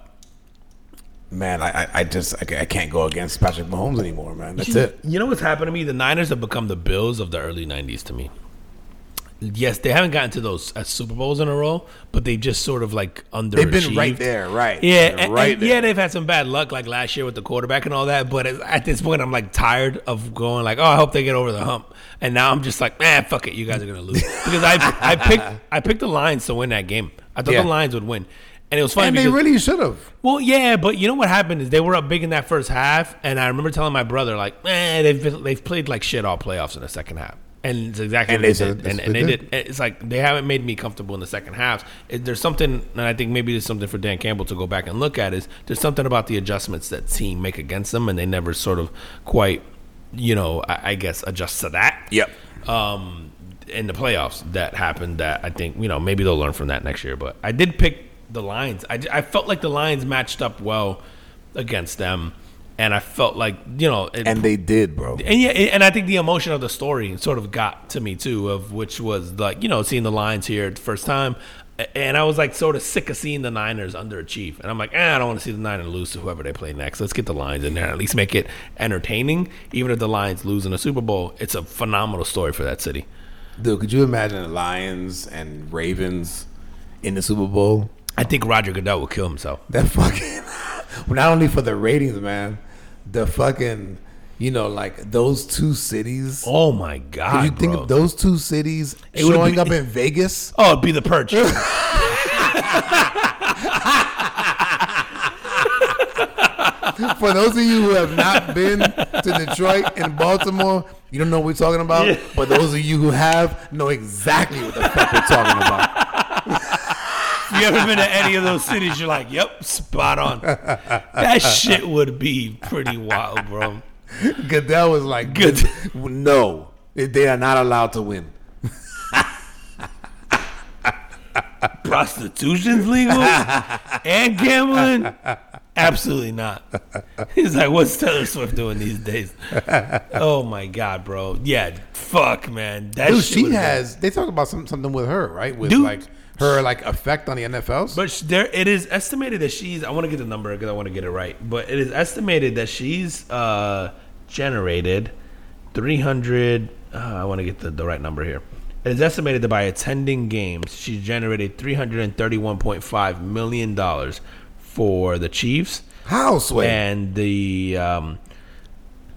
man, I I, I just I, I can't go against Patrick Mahomes anymore, man. That's it. You know what's happened to me? The Niners have become the Bills of the early '90s to me. Yes, they haven't gotten to those uh, Super Bowls in a row, but they've just sort of like under. They've been right there, right? Yeah, and, right and there. yeah, they've had some bad luck, like last year with the quarterback and all that. But at- at this point, I'm like tired of going like, oh, I hope they get over the hump. And now I'm just like, man, fuck it, you guys are gonna lose because I I picked I picked the Lions to win that game. I thought Yeah. the Lions would win, and it was funny and they because really should have. well, yeah, but you know what happened is they were up big in that first half, and I remember telling my brother like, man, they've been, they've played like shit all playoffs in the second half. And it's exactly And what they they, did. And, they and they did. did. It's like they haven't made me comfortable in the second half. There's something, and I think maybe there's something for Dan Campbell to go back and look at. Is there's something about the adjustments that team make against them, and they never sort of quite, you know, I, I guess adjust to that. Yep. Um, in the playoffs that happened. That I think you know maybe they'll learn from that next year. But I did pick the Lions. I, I felt like the Lions matched up well against them, and I felt like you know it, And they did, bro. and yeah, and I think the emotion of the story sort of got to me too, of which was like you know seeing the Lions here the first time, and I was like sort of sick of seeing the Niners underachieve, and I'm like, eh, I don't want to see the Niners lose to whoever they play next. Let's get the Lions in there, at least make it entertaining. Even if the Lions lose in the Super Bowl, it's a phenomenal story for that city. Dude, could you imagine the Lions and Ravens in the Super Bowl? I think Roger Goodell will kill himself. <laughs> That fucking <laughs> not only for the ratings, man. The fucking you know, like those two cities. Oh my god! You think bro. of those two cities It showing be- up in Vegas? <laughs> Oh, it'd be the perch. For those of you who have not been to Detroit and Baltimore, you don't know what we're talking about. Yeah. But those of you who have know exactly what the fuck we're talking about. If you ever been to any of those cities, you're like, yep, spot on. That shit would be pretty wild, bro. Goodell was like, Good. no, they are not allowed to win. Prostitution's legal and gambling? Absolutely not. He's like, what's Taylor Swift doing these days? Oh my god, bro. Yeah, fuck, man. That Dude, shit she has. They talk about some, something with her, right? With Dude. like her like effect on the NFLs. But there, it is estimated that she's. I want to get the number because I want to get it right. But it is estimated that she's uh, generated three hundred. Uh, I want to get the, the right number here. It is estimated that by attending games, she's generated three hundred and thirty-one point five million dollars for the Chiefs How sway? and the um,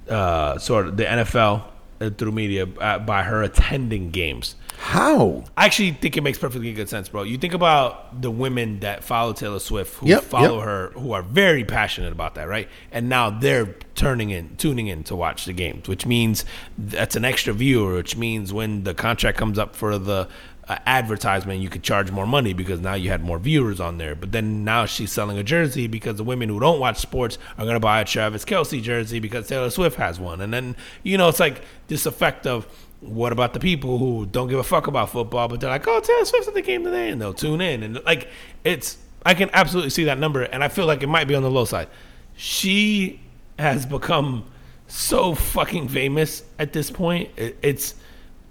uh, sort of the NFL through media uh, by her attending games. How? I actually think it makes perfectly good sense, bro. You think about the women that follow Taylor Swift, who Yep, follow yep. her, who are very passionate about that, right? And now they're turning in, tuning in to watch the games, which means that's an extra viewer. Which means when the contract comes up for the advertisement, you could charge more money because now you had more viewers on there. But then now she's selling a jersey because the women who don't watch sports are going to buy a Travis Kelce jersey because Taylor Swift has one. And then you know it's like this effect of what about the people who don't give a fuck about football, but they're like, oh, Taylor Swift's at the game today, and they'll tune in. And like, it's, I can absolutely see that number, and I feel like it might be on the low side. She has become so fucking famous at this point. It, it's,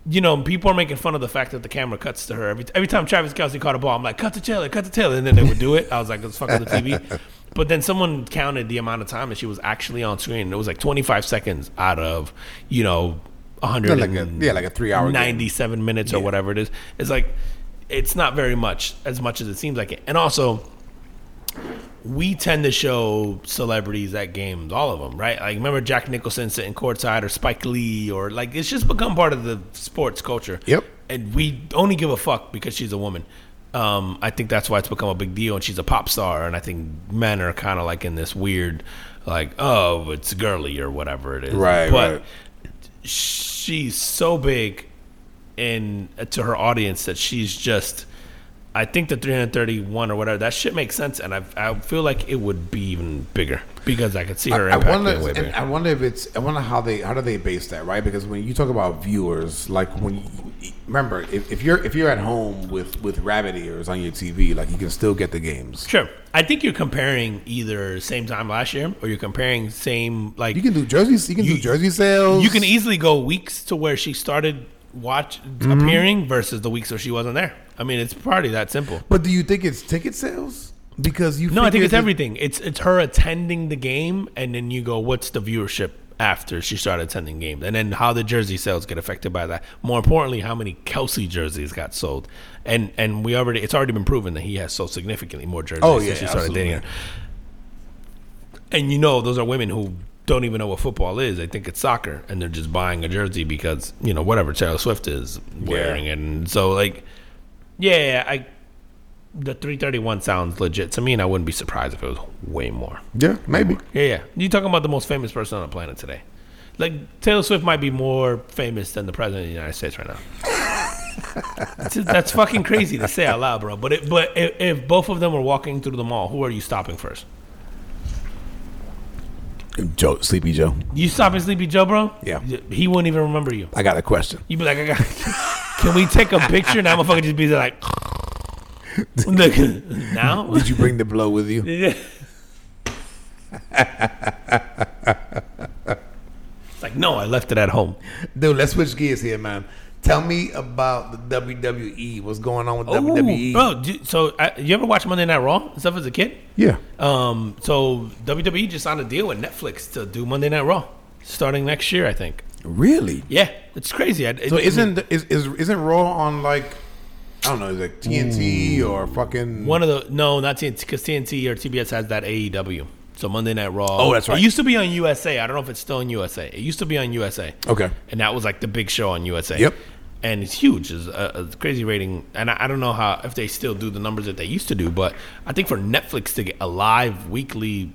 you know, people are making fun of the fact that the camera cuts to her every every time Travis Kelce caught a ball. I'm like, cut to Taylor, cut to Taylor, and then they would do it. I was like, let's fuck with the TV. <laughs> But then someone counted the amount of time that she was actually on screen. It was like 25 seconds out of, you know, 100 like a- yeah, like a three-hour game. 97 minutes or whatever it is. It's like it's not very much as much as it seems like it. And also we tend to show celebrities at games, all of them, right? Like remember Jack Nicholson sitting courtside or Spike Lee or like it's just become part of the sports culture. Yep. And we only give a fuck because she's a woman. Um, I think that's why it's become a big deal and she's a pop star and I think men are kind of like in this weird like oh it's girly or whatever it is. Right, But right. she's so big in to her audience that she's just I think the 331 or whatever that shit makes sense and I I feel like it would be even bigger because I could see her I impact wonder. being way and bigger. I wonder if it's. I wonder how they how do they base that right? Because when you talk about viewers, like when you, remember if, if you're if you're at home with with rabbit ears on your TV, like you can still get the games. Sure. I think you're comparing either same time last year or you're comparing same like You can do jerseys. You can You- do jersey sales. you can easily go weeks to where she started watch Mm-hmm. appearing versus the weeks where she wasn't there. I mean, it's probably that simple. But do you think it's ticket sales? Because you No, I think it's that- everything. It's it's her attending the game, and then you go, what's the viewership after she started attending games, and then how the jersey sales get affected by that. More importantly, how many Kelce jerseys got sold, and and we already it's already been proven that he has sold significantly more jerseys Oh, since yeah, she started dating her. And you know, those are women who don't even know what football is. They think it's soccer, and they're just buying a jersey because you know whatever Taylor Swift is wearing it. And so, like, yeah, I the three thirty one sounds legit to me, and I wouldn't be surprised if it was way more. Yeah, maybe. Yeah, yeah. You talking about the most famous person on the planet today? Like Taylor Swift might be more famous than the president of the United States right now. Just- that's fucking crazy to say out loud, bro. But it, but if, if both of them were walking through the mall, who are you stopping first? Joe, Sleepy Joe. You stopping Sleepy Joe, bro? Yeah. He wouldn't even remember you. I got a question. You'd be like, I got. <laughs> Can we take a picture? Now, motherfucker, just be like, <laughs> now. <laughs> Did you bring the blow with you? Yeah. like, no, I left it at home. Dude, let's switch gears here, man. Tell me about the WWE. What's going on with WWE? Bro, do- so uh, you ever watch Monday Night Raw and stuff as a kid? Yeah. Um, so WWE just signed a deal with Netflix to do Monday Night Raw starting next year, I think. Really? Yeah, it's crazy. I, it- So isn't mean, is, is isn't Raw on like I don't know, like TNT or fucking one of the no, not TNT because TNT or TBS has that AEW. So Monday Night Raw. Oh, that's right. It used to be on USA. I don't know if it's still on USA. It used to be on USA. Okay. and that was like the big show on USA. Yep. And it's huge. It's a, a crazy rating, and I, I don't know how if they still do the numbers that they used to do, but I think for Netflix to get a live weekly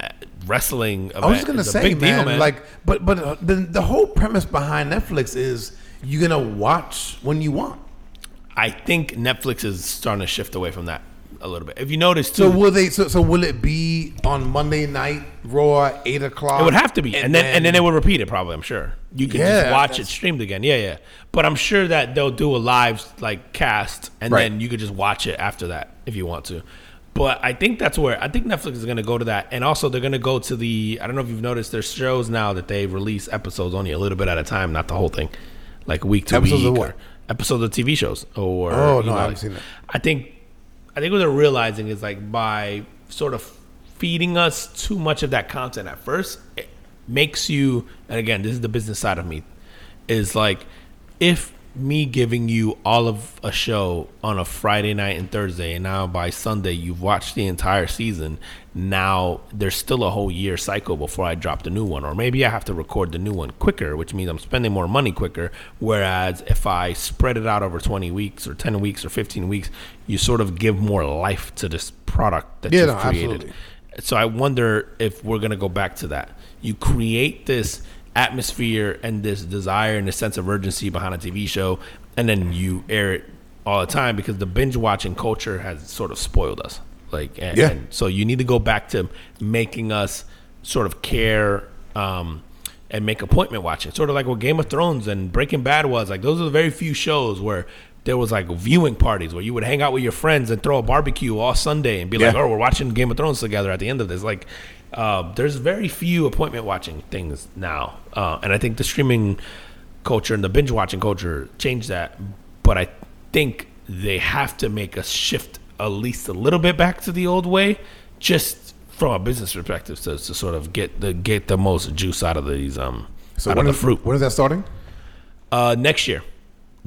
uh, wrestling, event I was gonna say, big man, deal, man. like, but but uh, the the whole premise behind Netflix is you're gonna watch when you want. I think Netflix is starting to shift away from that a little bit. If you notice, too, So will they? So, so will it be on Monday night Raw eight o'clock? It would have to be, and, then, and then they would repeat it. Probably, I'm sure you can Yeah, just watch it streamed again. Yeah, yeah. But I'm sure that they'll do a live like cast, and Right. then you could just watch it after that if you want to. But I think that's where I think Netflix is going to go to that, and also they're going to go to the. I don't know if you've noticed, there's shows now that they release episodes only a little bit at a time, not the whole thing, like week to Episodes week. of what? Episodes of TV shows or Oh, no, I haven't like- seen that. I think I think what they're realizing is like by sort of feeding us too much of that content at first, it makes you and again, this is the business side of me, is like if me giving you all of a show on a Friday night and Thursday, and now by Sunday you've watched the entire season. Now there's still a whole year cycle before I drop the new one, or maybe I have to record the new one quicker, which means I'm spending more money quicker. Whereas if I spread it out over 20 weeks, or 10 weeks, or 15 weeks, you sort of give more life to this product that Yeah, you've no, created. absolutely. So I wonder if we're gonna go back to that. You create this atmosphere and this desire and this sense of urgency behind a TV show, and then you air it all the time because the binge watching culture has sort of spoiled us. Like, and, Yeah. and so you need to go back to making us sort of care um, and make appointment watching. Sort of like what Game of Thrones and Breaking Bad was. Like those are the very few shows where there was like viewing parties where you would hang out with your friends and throw a barbecue all Sunday and be like, "Oh, we're watching Game of Thrones together." At the end of this, like, uh, there's very few appointment watching things now, uh, and I think the streaming culture and the binge watching culture changed that. But I think they have to make a shift at least a little bit back to the old way, just from a business perspective, to, to sort of get the get the most juice out of these um So out when of the is, fruit. when is that starting? Uh, next year.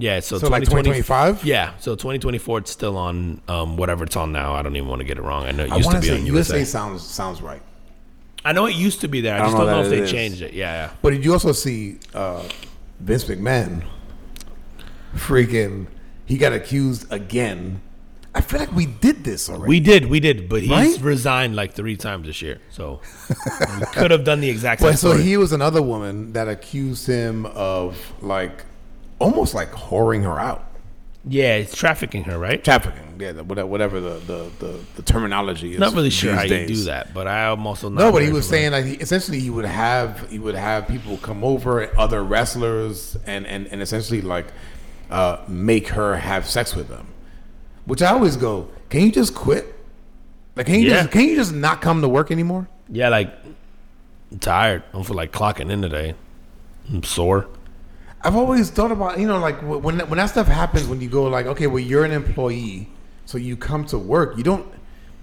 Yeah, so, So like 2025? Yeah, so 2024 it's still on um, whatever it's on now. I don't even want to get it wrong. I know it I used to be to on USA. USA sounds sounds right. I know it used to be there. I, I just don't don't know know if they it is. changed it. Yeah, yeah. But did you also see uh, Vince McMahon? Freaking, he got accused again. I feel like we did this already. We did, we did, but he's Right? resigned like three times this year. So we could have done the exact same. But so he was another woman that accused him of like almost like whoring her out. yeah, it's trafficking her, right? Trafficking, yeah, the- whatever, the, the, the, the terminology is. Not really sure how you do that, but I am also not No, but he was saying like he, essentially he would have he would have people come over, other wrestlers, and and, and essentially like uh, make her have sex with them. Which I always go, can you just quit? Like, can you Yeah. just can you just not come to work anymore? yeah, like I'm tired. I don't feel like clocking in today. I'm sore. I've always thought about you know like when that- when that stuff happens when you go like okay well you're an employee so you come to work you don't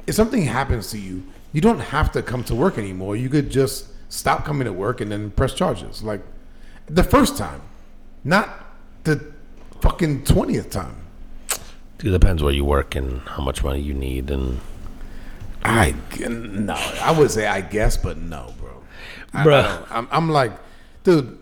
if something happens to you you don't have to come to work anymore. You could just stop coming to work and then press charges. Like the first time not the fucking twentieth time. It depends where you work and how much money you need, and I no I would say I guess but no bro. I, I I'm like dude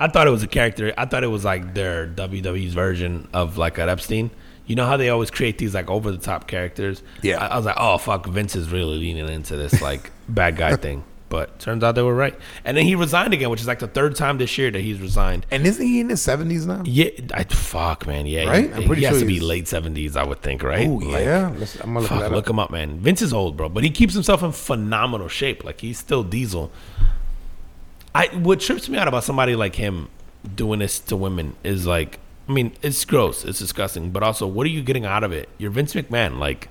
I thought it was a character. I thought it was like their WWE's version of like an Epstein. You know how they always create these like over the top characters. Yeah. I, I was like, oh fuck, Vince is really leaning into this like <laughs> bad guy <laughs> thing. But turns out they were right. And then he resigned again, which is like the third time this year that he's resigned. and isn't he in his seventies now Yeah, I, fuck, man. Yeah, Right? He, I'm pretty he has to be late seventies, I would think, right? oh yeah Let's, I'm gonna look Fuck, that look him up, man. Vince is old, bro, but he keeps himself in phenomenal shape. Like he's still Diesel. I what trips me out about somebody like him doing this to women is like I mean, it's gross. It's disgusting. But also, what are you getting out of it? You're Vince McMahon. Like,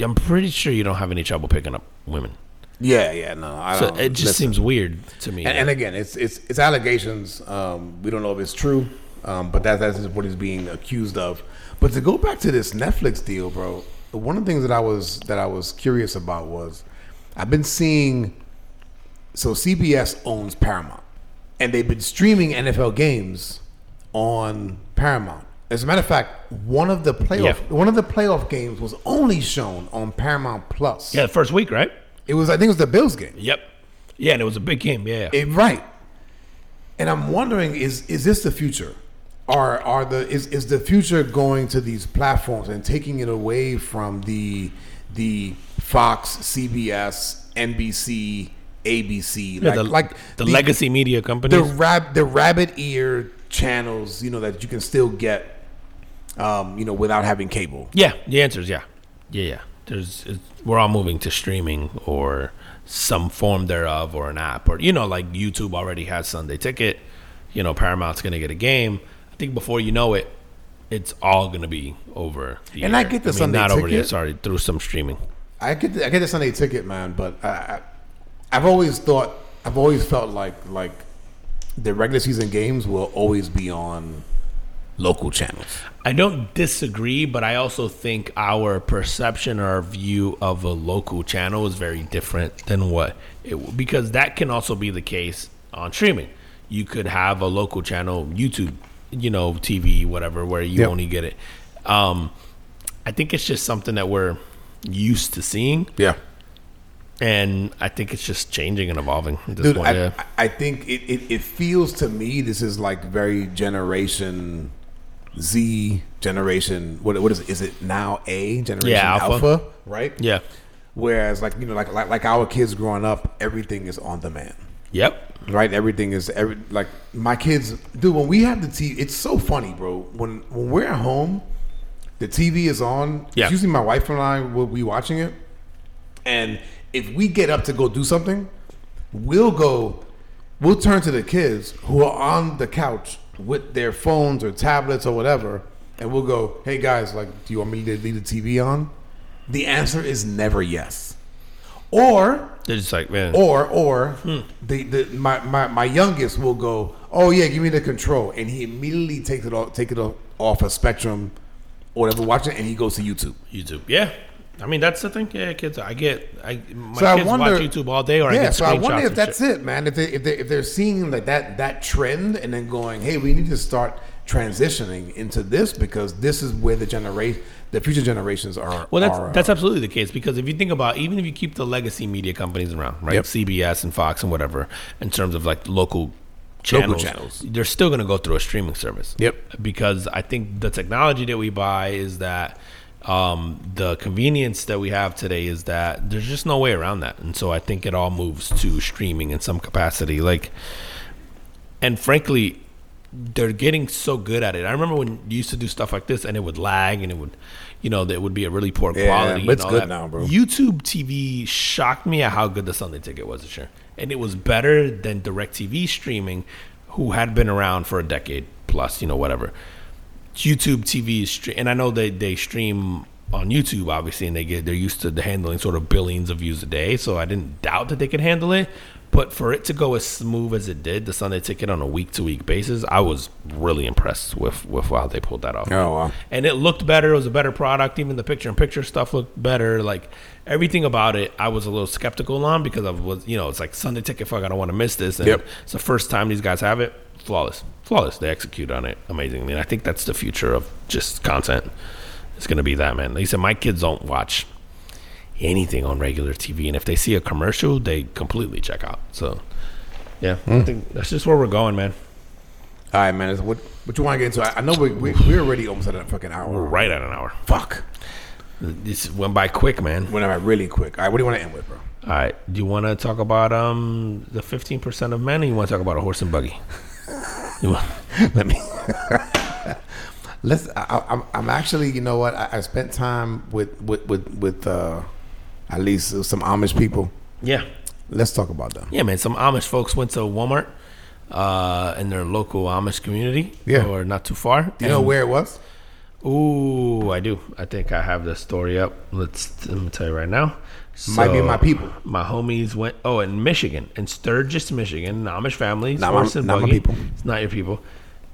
I'm pretty sure you don't have any trouble picking up women. Yeah, yeah, no. I So it just listen. seems weird to me. And, and again, it's it's it's allegations. Um, we don't know if it's true, um, but that that's what he's being accused of. But to go back to this Netflix deal, bro, one of the things that I was that I was curious about was I've been seeing. So CBS owns Paramount, and they've been streaming NFL games on Paramount. As a matter of fact, one of the playoff Yeah. one of the playoff games was only shown on Paramount Plus. yeah, the first week, right? It was I think it was the Bills game. Yep. Yeah, and it was a big game. Yeah. It, right. And I'm wondering is is this the future? Are are the is, is the future going to these platforms and taking it away from the the Fox, CBS, NBC, ABC, Yeah, like the, like the, legacy media the companies. rab the rabbit ear channels, you know, that you can still get um, you know, without having cable. yeah, the answer is yeah. Yeah, yeah. There's it's, we're all moving to streaming or some form thereof or an app or you know like YouTube already has Sunday Ticket. You know Paramount's going to get a game. I think before you know it it's all going to be over the And I get the mean, Sunday not over the air, Ticket. sorry, through some streaming. I get the, I get the Sunday ticket, man, but I, I, I've always thought I've always felt like like the regular season games will always be on local channels. I don't disagree, but I also think our perception or view of a local channel is very different than what it because that can also be the case on streaming. You could have a local channel, YouTube, you know, TV, whatever, where you Yep. only get it. Um, I think it's just something that we're used to seeing, Yeah, and I think it's just changing and evolving. At this dude, point, I, yeah. I I think it, it, it feels to me this is like very generation Z generation. What what is it? Is it now A generation Yeah, alpha. alpha, right? yeah, Whereas like you know like like like our kids growing up, everything is on demand. yep, right? Everything is every like my kids, dude. When we have the TV, it's so funny, bro. When when we're at home, the TV is on. Yeah. Usually, my wife and I will be watching it, and if we get up to go do something, we'll go. We'll turn to the kids who are on the couch with their phones or tablets or whatever, and we'll go, "Hey guys, like, do you want me to leave the TV on?" The answer is never yes, or they're just like man, or or hmm. the, the my, my my youngest will go, oh yeah, give me the control, and he immediately takes it off, take it off, off a Spectrum or whatever, watch it, and he goes to YouTube. YouTube. Yeah. I mean that's the thing. Yeah, kids. I get. I my So I kids wonder- watch YouTube all day, or I yeah, get so I wonder if that's shit. it, man. If they if they if they're seeing like that that trend and then going, hey, we need to start transitioning into this because this is where the generation, the future generations are. Well, that's are, uh, that's absolutely the case because if you think about even if you keep the legacy media companies around, right, Yep. CBS and Fox and whatever, in terms of like local channels, channels. they're still going to go through a streaming service. Yep. Because I think the technology that we buy is that um, the convenience that we have today is that there's just no way around that, and so I think it all moves to streaming in some capacity. Like, and frankly, they're getting so good at it. I remember when you used to do stuff like this, and it would lag, and it would, you know, it would be a really poor Yeah, quality. it's good that. now, bro. YouTube TV shocked me at how good the Sunday Ticket was this year, and it was better than DirecTV streaming, who had been around for a decade plus, you know, whatever. YouTube TV is stre- and I know they they stream on YouTube obviously, and they get they're used to the handling sort of billions of views a day. So I didn't doubt that they could handle it. But for it to go as smooth as it did, the Sunday Ticket on a week to week basis, I was really impressed with with how they pulled that off. Oh wow. And it looked better. It was a better product. Even the picture in picture stuff looked better. Like everything about it, I was a little skeptical on because I was, you know, it's like Sunday Ticket. Fuck, I don't want to miss this. And Yep. it's the first time these guys have it. Flawless, flawless. They execute on it amazingly. And I think that's the future of just content. It's gonna be that man. Like you said, my kids don't watch anything on regular TV, and if they see a commercial, they completely check out. So, yeah, I think that's just where we're going, man. All right, man. What what you want to get into? I, I know we, we we're already almost at a fucking hour. We're right at an hour. Fuck. This went by quick, man. Went by really quick. All right, what do you want to end with, bro? All right. Do you want to talk about um the fifteen percent of men, or you want to talk about a horse and buggy? Let me. <laughs> Let's. I, I, I'm. I'm actually. You know what? I, I spent time with with with with uh, at least some Amish people. yeah, Let's talk about them. yeah, man. Some Amish folks went to Walmart uh, in their local Amish community. Yeah. or not too far. Do you know where it was? Ooh, I do. I think I have the story up. Let's let me tell you right now. Might be my people. My homies went. Oh, in Michigan, in Sturgis, Michigan, Amish families, Not my- horse and not my buggy. people. It's not your people.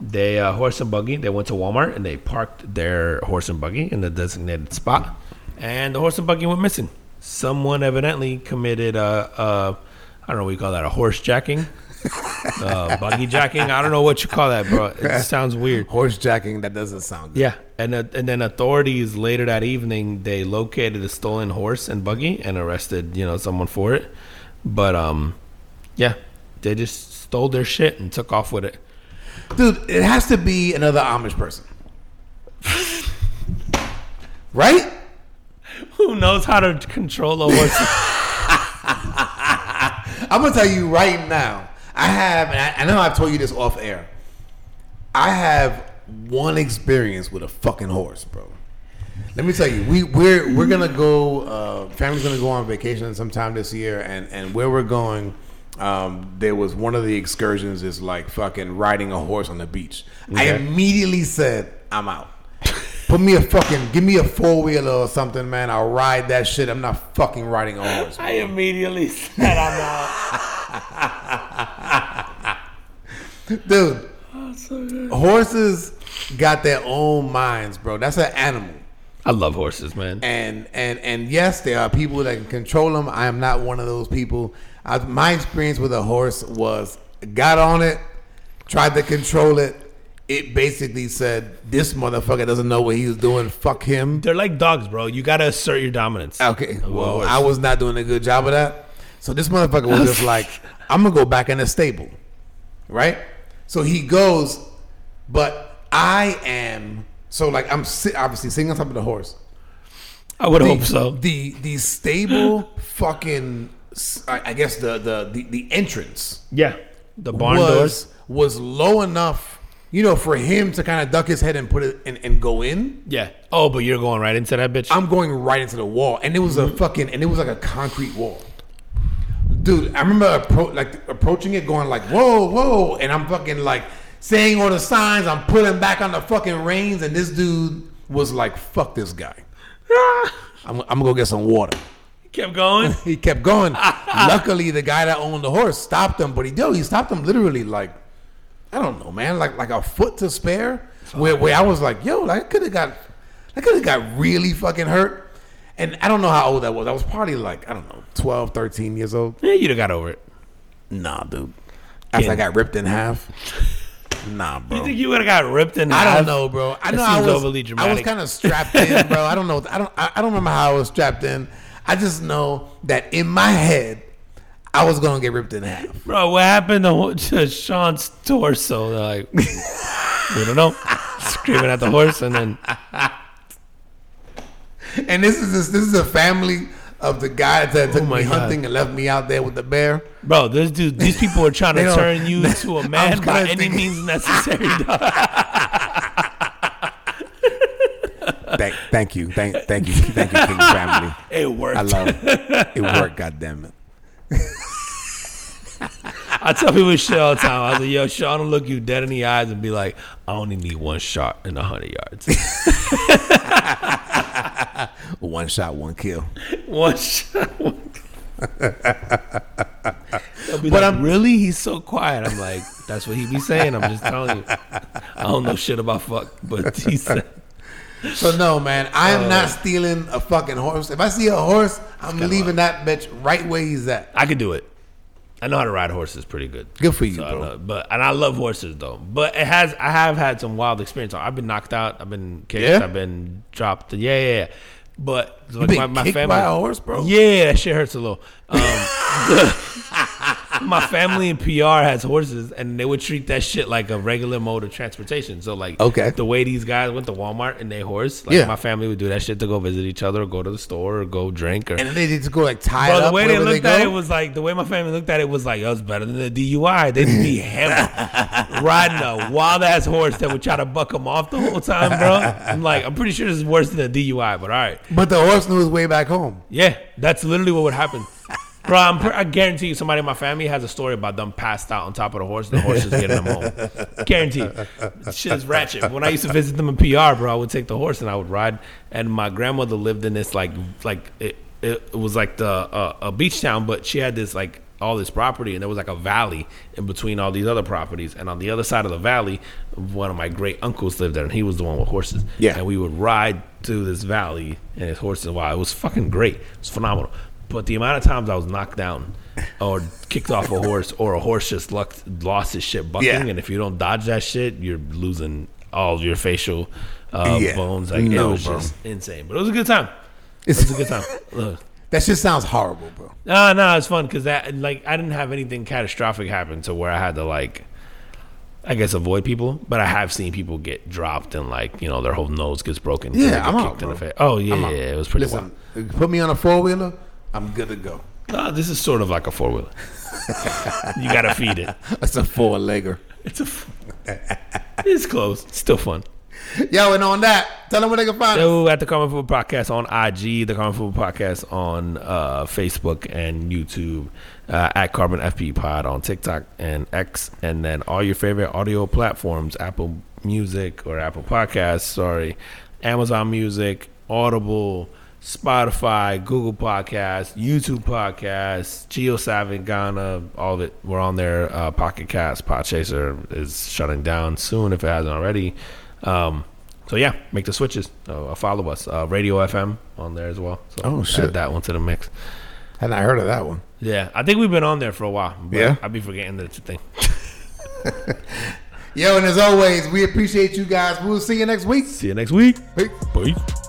They uh, horse and buggy. They went to Walmart and they parked their horse and buggy in the designated spot, and the horse and buggy went missing. Someone evidently committed a, a I don't know what you call that, a horse jacking, <laughs> uh, buggy jacking. I don't know what you call that, bro. It sounds weird. Horse jacking. That doesn't sound good. Yeah, and uh, and then authorities later that evening they located a stolen horse and buggy and arrested you know someone for it, but um, yeah, they just stole their shit and took off with it. Dude, it has to be another Amish person. right? Who knows how to control a horse? <laughs> I'm gonna tell you right now. I have, and I, I know I've told you this off air. I have one experience with a fucking horse, bro. Let me tell you, we we're we're gonna go. Uh, family's gonna go on vacation sometime this year, and and where we're going. Um, there was one of the excursions is like fucking riding a horse on the beach. I immediately said, "I'm out." Put me a fucking, give me a four wheeler or something, man. I'll ride that shit. I'm not fucking riding a horse. <laughs> I immediately said I'm out. <laughs> Dude, oh, horses got their own minds, bro. That's an animal. I love horses, man. And and and yes, there are people that can control them. I am not one of those people. I, my experience with a horse was got on it, tried to control it. It basically said, "This motherfucker doesn't know what he's doing. Fuck him." They're like dogs, bro. You gotta assert your dominance. Okay, Of well. I was not doing a good job of that. So this motherfucker was just <laughs> like, "I'm gonna go back in the stable," right? So he goes, but I am so like I'm sit, obviously sitting on top of the horse. I would the, hope so. The the stable fucking I, I guess the, the the the entrance Yeah, the barn was doors. was low enough, you know, for him to kind of duck his head and put it and, and go in. Yeah. Oh, but you're going right into that bitch. I'm going right into the wall, and it was a fucking and it was like a concrete wall. Dude, I remember appro- like approaching it, going like, "Whoa, whoa!" And I'm fucking like saying all the signs. I'm pulling back on the fucking reins, and this dude was like, "Fuck this guy." <laughs> I'm, I'm gonna go get some water. He kept going. <laughs> He kept going. <laughs> Luckily, the guy that owned the horse stopped him, but he yo, he stopped him literally like I don't know, man, like like a foot to spare. Where where I was like, yo, like, I could have got, I could have got really fucking hurt. And I don't know how old I was. I was probably like I don't know, 12, 13 years old. Yeah, you'd have got over it. Nah, dude. After I got ripped in half. <laughs> Nah, bro. You think you would have got ripped in half? I half? don't know, bro. I That know I was overly I was kind of strapped in, bro. I don't know. I don't. I, I don't remember how I was strapped in. I just know that in my head, I was gonna get ripped in half. Bro, what happened to, to Sean's torso? They're like, <laughs> we don't know. Screaming at the horse, and then <laughs> And this is this, this is a family of the guy that took Oh my me God. hunting and left me out there with the bear. bro, this dude, these people are trying <laughs> to turn you <laughs> into a man by kinda any thinking- means necessary. <laughs> Thank, thank you, thank, thank you, thank you, King family. It worked. I love it. It worked. God damn it. I tell people shit all the time. I was like, yo, Sean will look you dead in the eyes and be like, I only need one shot in a hundred yards. <laughs> One shot, one kill. one shot. One... They'll But like, I'm- really? He's so quiet. I'm like, that's what he be saying. I'm just telling you. I don't know shit about fuck, but he said, So no, man, I am Uh, not stealing a fucking horse. If I see a horse, I'm leaving that bitch right where he's at. I could do it. I know how to ride horses pretty good. Good for you, So bro. know- but and I love horses though. But it has I have had some wild experience. I've been knocked out. I've been kicked. Yeah? I've been dropped. Yeah, yeah. yeah. But like, been kicked by a horse, bro? Yeah, that shit hurts a little. Um, <laughs> <laughs> <laughs> my family in PR has horses, and they would treat that shit like a regular mode of transportation. So like, Okay. the way these guys went to Walmart and they horse, like Yeah. my family would do that shit to go visit each other, or go to the store, or go drink, or And they just go like tie Bro, it the way they looked they at it was like the way my family looked at it was like, "Oh, it's better than the DUI." They'd be <laughs> hammered, riding a wild ass horse that would try to buck them off the whole time, bro. I'm like, I'm pretty sure this is worse than a DUI, but all right, but the horse knew his way back home. yeah, that's literally what would happen. Bro, I'm, I guarantee you, somebody in my family has a story about them passed out on top of the horse. The horse is getting them home. <laughs> Guarantee. Shit is ratchet. When I used to visit them in PR, bro, I would take the horse and I would ride. And my grandmother lived in this like like it, it was like the uh, a beach town, but she had this like all this property, and there was like a valley in between all these other properties. And on the other side of the valley, one of my great uncles lived there, and he was the one with horses. Yeah. and we would ride through this valley and his horses. Wow, it was fucking great. It was phenomenal. But the amount of times I was knocked down or kicked off a horse or a horse just lucked, lost his shit bucking, Yeah. and if you don't dodge that shit, you're losing all of your facial uh, Yeah. bones. Like it was bro. just insane. But it was a good time. It It's- was a good time. <laughs> Look. That shit sounds horrible, bro. No, no, it's fun because that like I didn't have anything catastrophic happen to where I had to like, I guess avoid people. But I have seen people get dropped and like you know their whole nose gets broken. Yeah, I'm out, kicked in the bro. face. Oh yeah, yeah, it was pretty Listen, put me on a four wheeler, I'm good to go. this is sort of like a four wheeler. you gotta feed it. <laughs> That's a four legger. It's a. f- It's close. It's still fun. Yo, and on that, tell them where they can find us. So at the Common Football Podcast on IG, the Common Football Podcast on uh, Facebook and YouTube, uh, at Carbon FP Pod on TikTok and X, and then all your favorite audio platforms: Apple Music or Apple Podcasts, sorry, Amazon Music, Audible, Spotify, Google Podcasts, YouTube Podcasts, JioSaavn Gaana, all of it. We're on there. Uh, Pocket Cast, Podchaser is shutting down soon if it hasn't already. Um, so yeah, make the switches. Uh, follow us. Uh, Radio FM on there as well. So Oh, add shit. that one to the mix. Hadn't I heard of that one? Yeah, I think we've been on there for a while. But Yeah? I'll be forgetting that it's a thing. <laughs> Yo, and as always, we appreciate you guys. We'll see you next week. See you next week. Peace. Bye.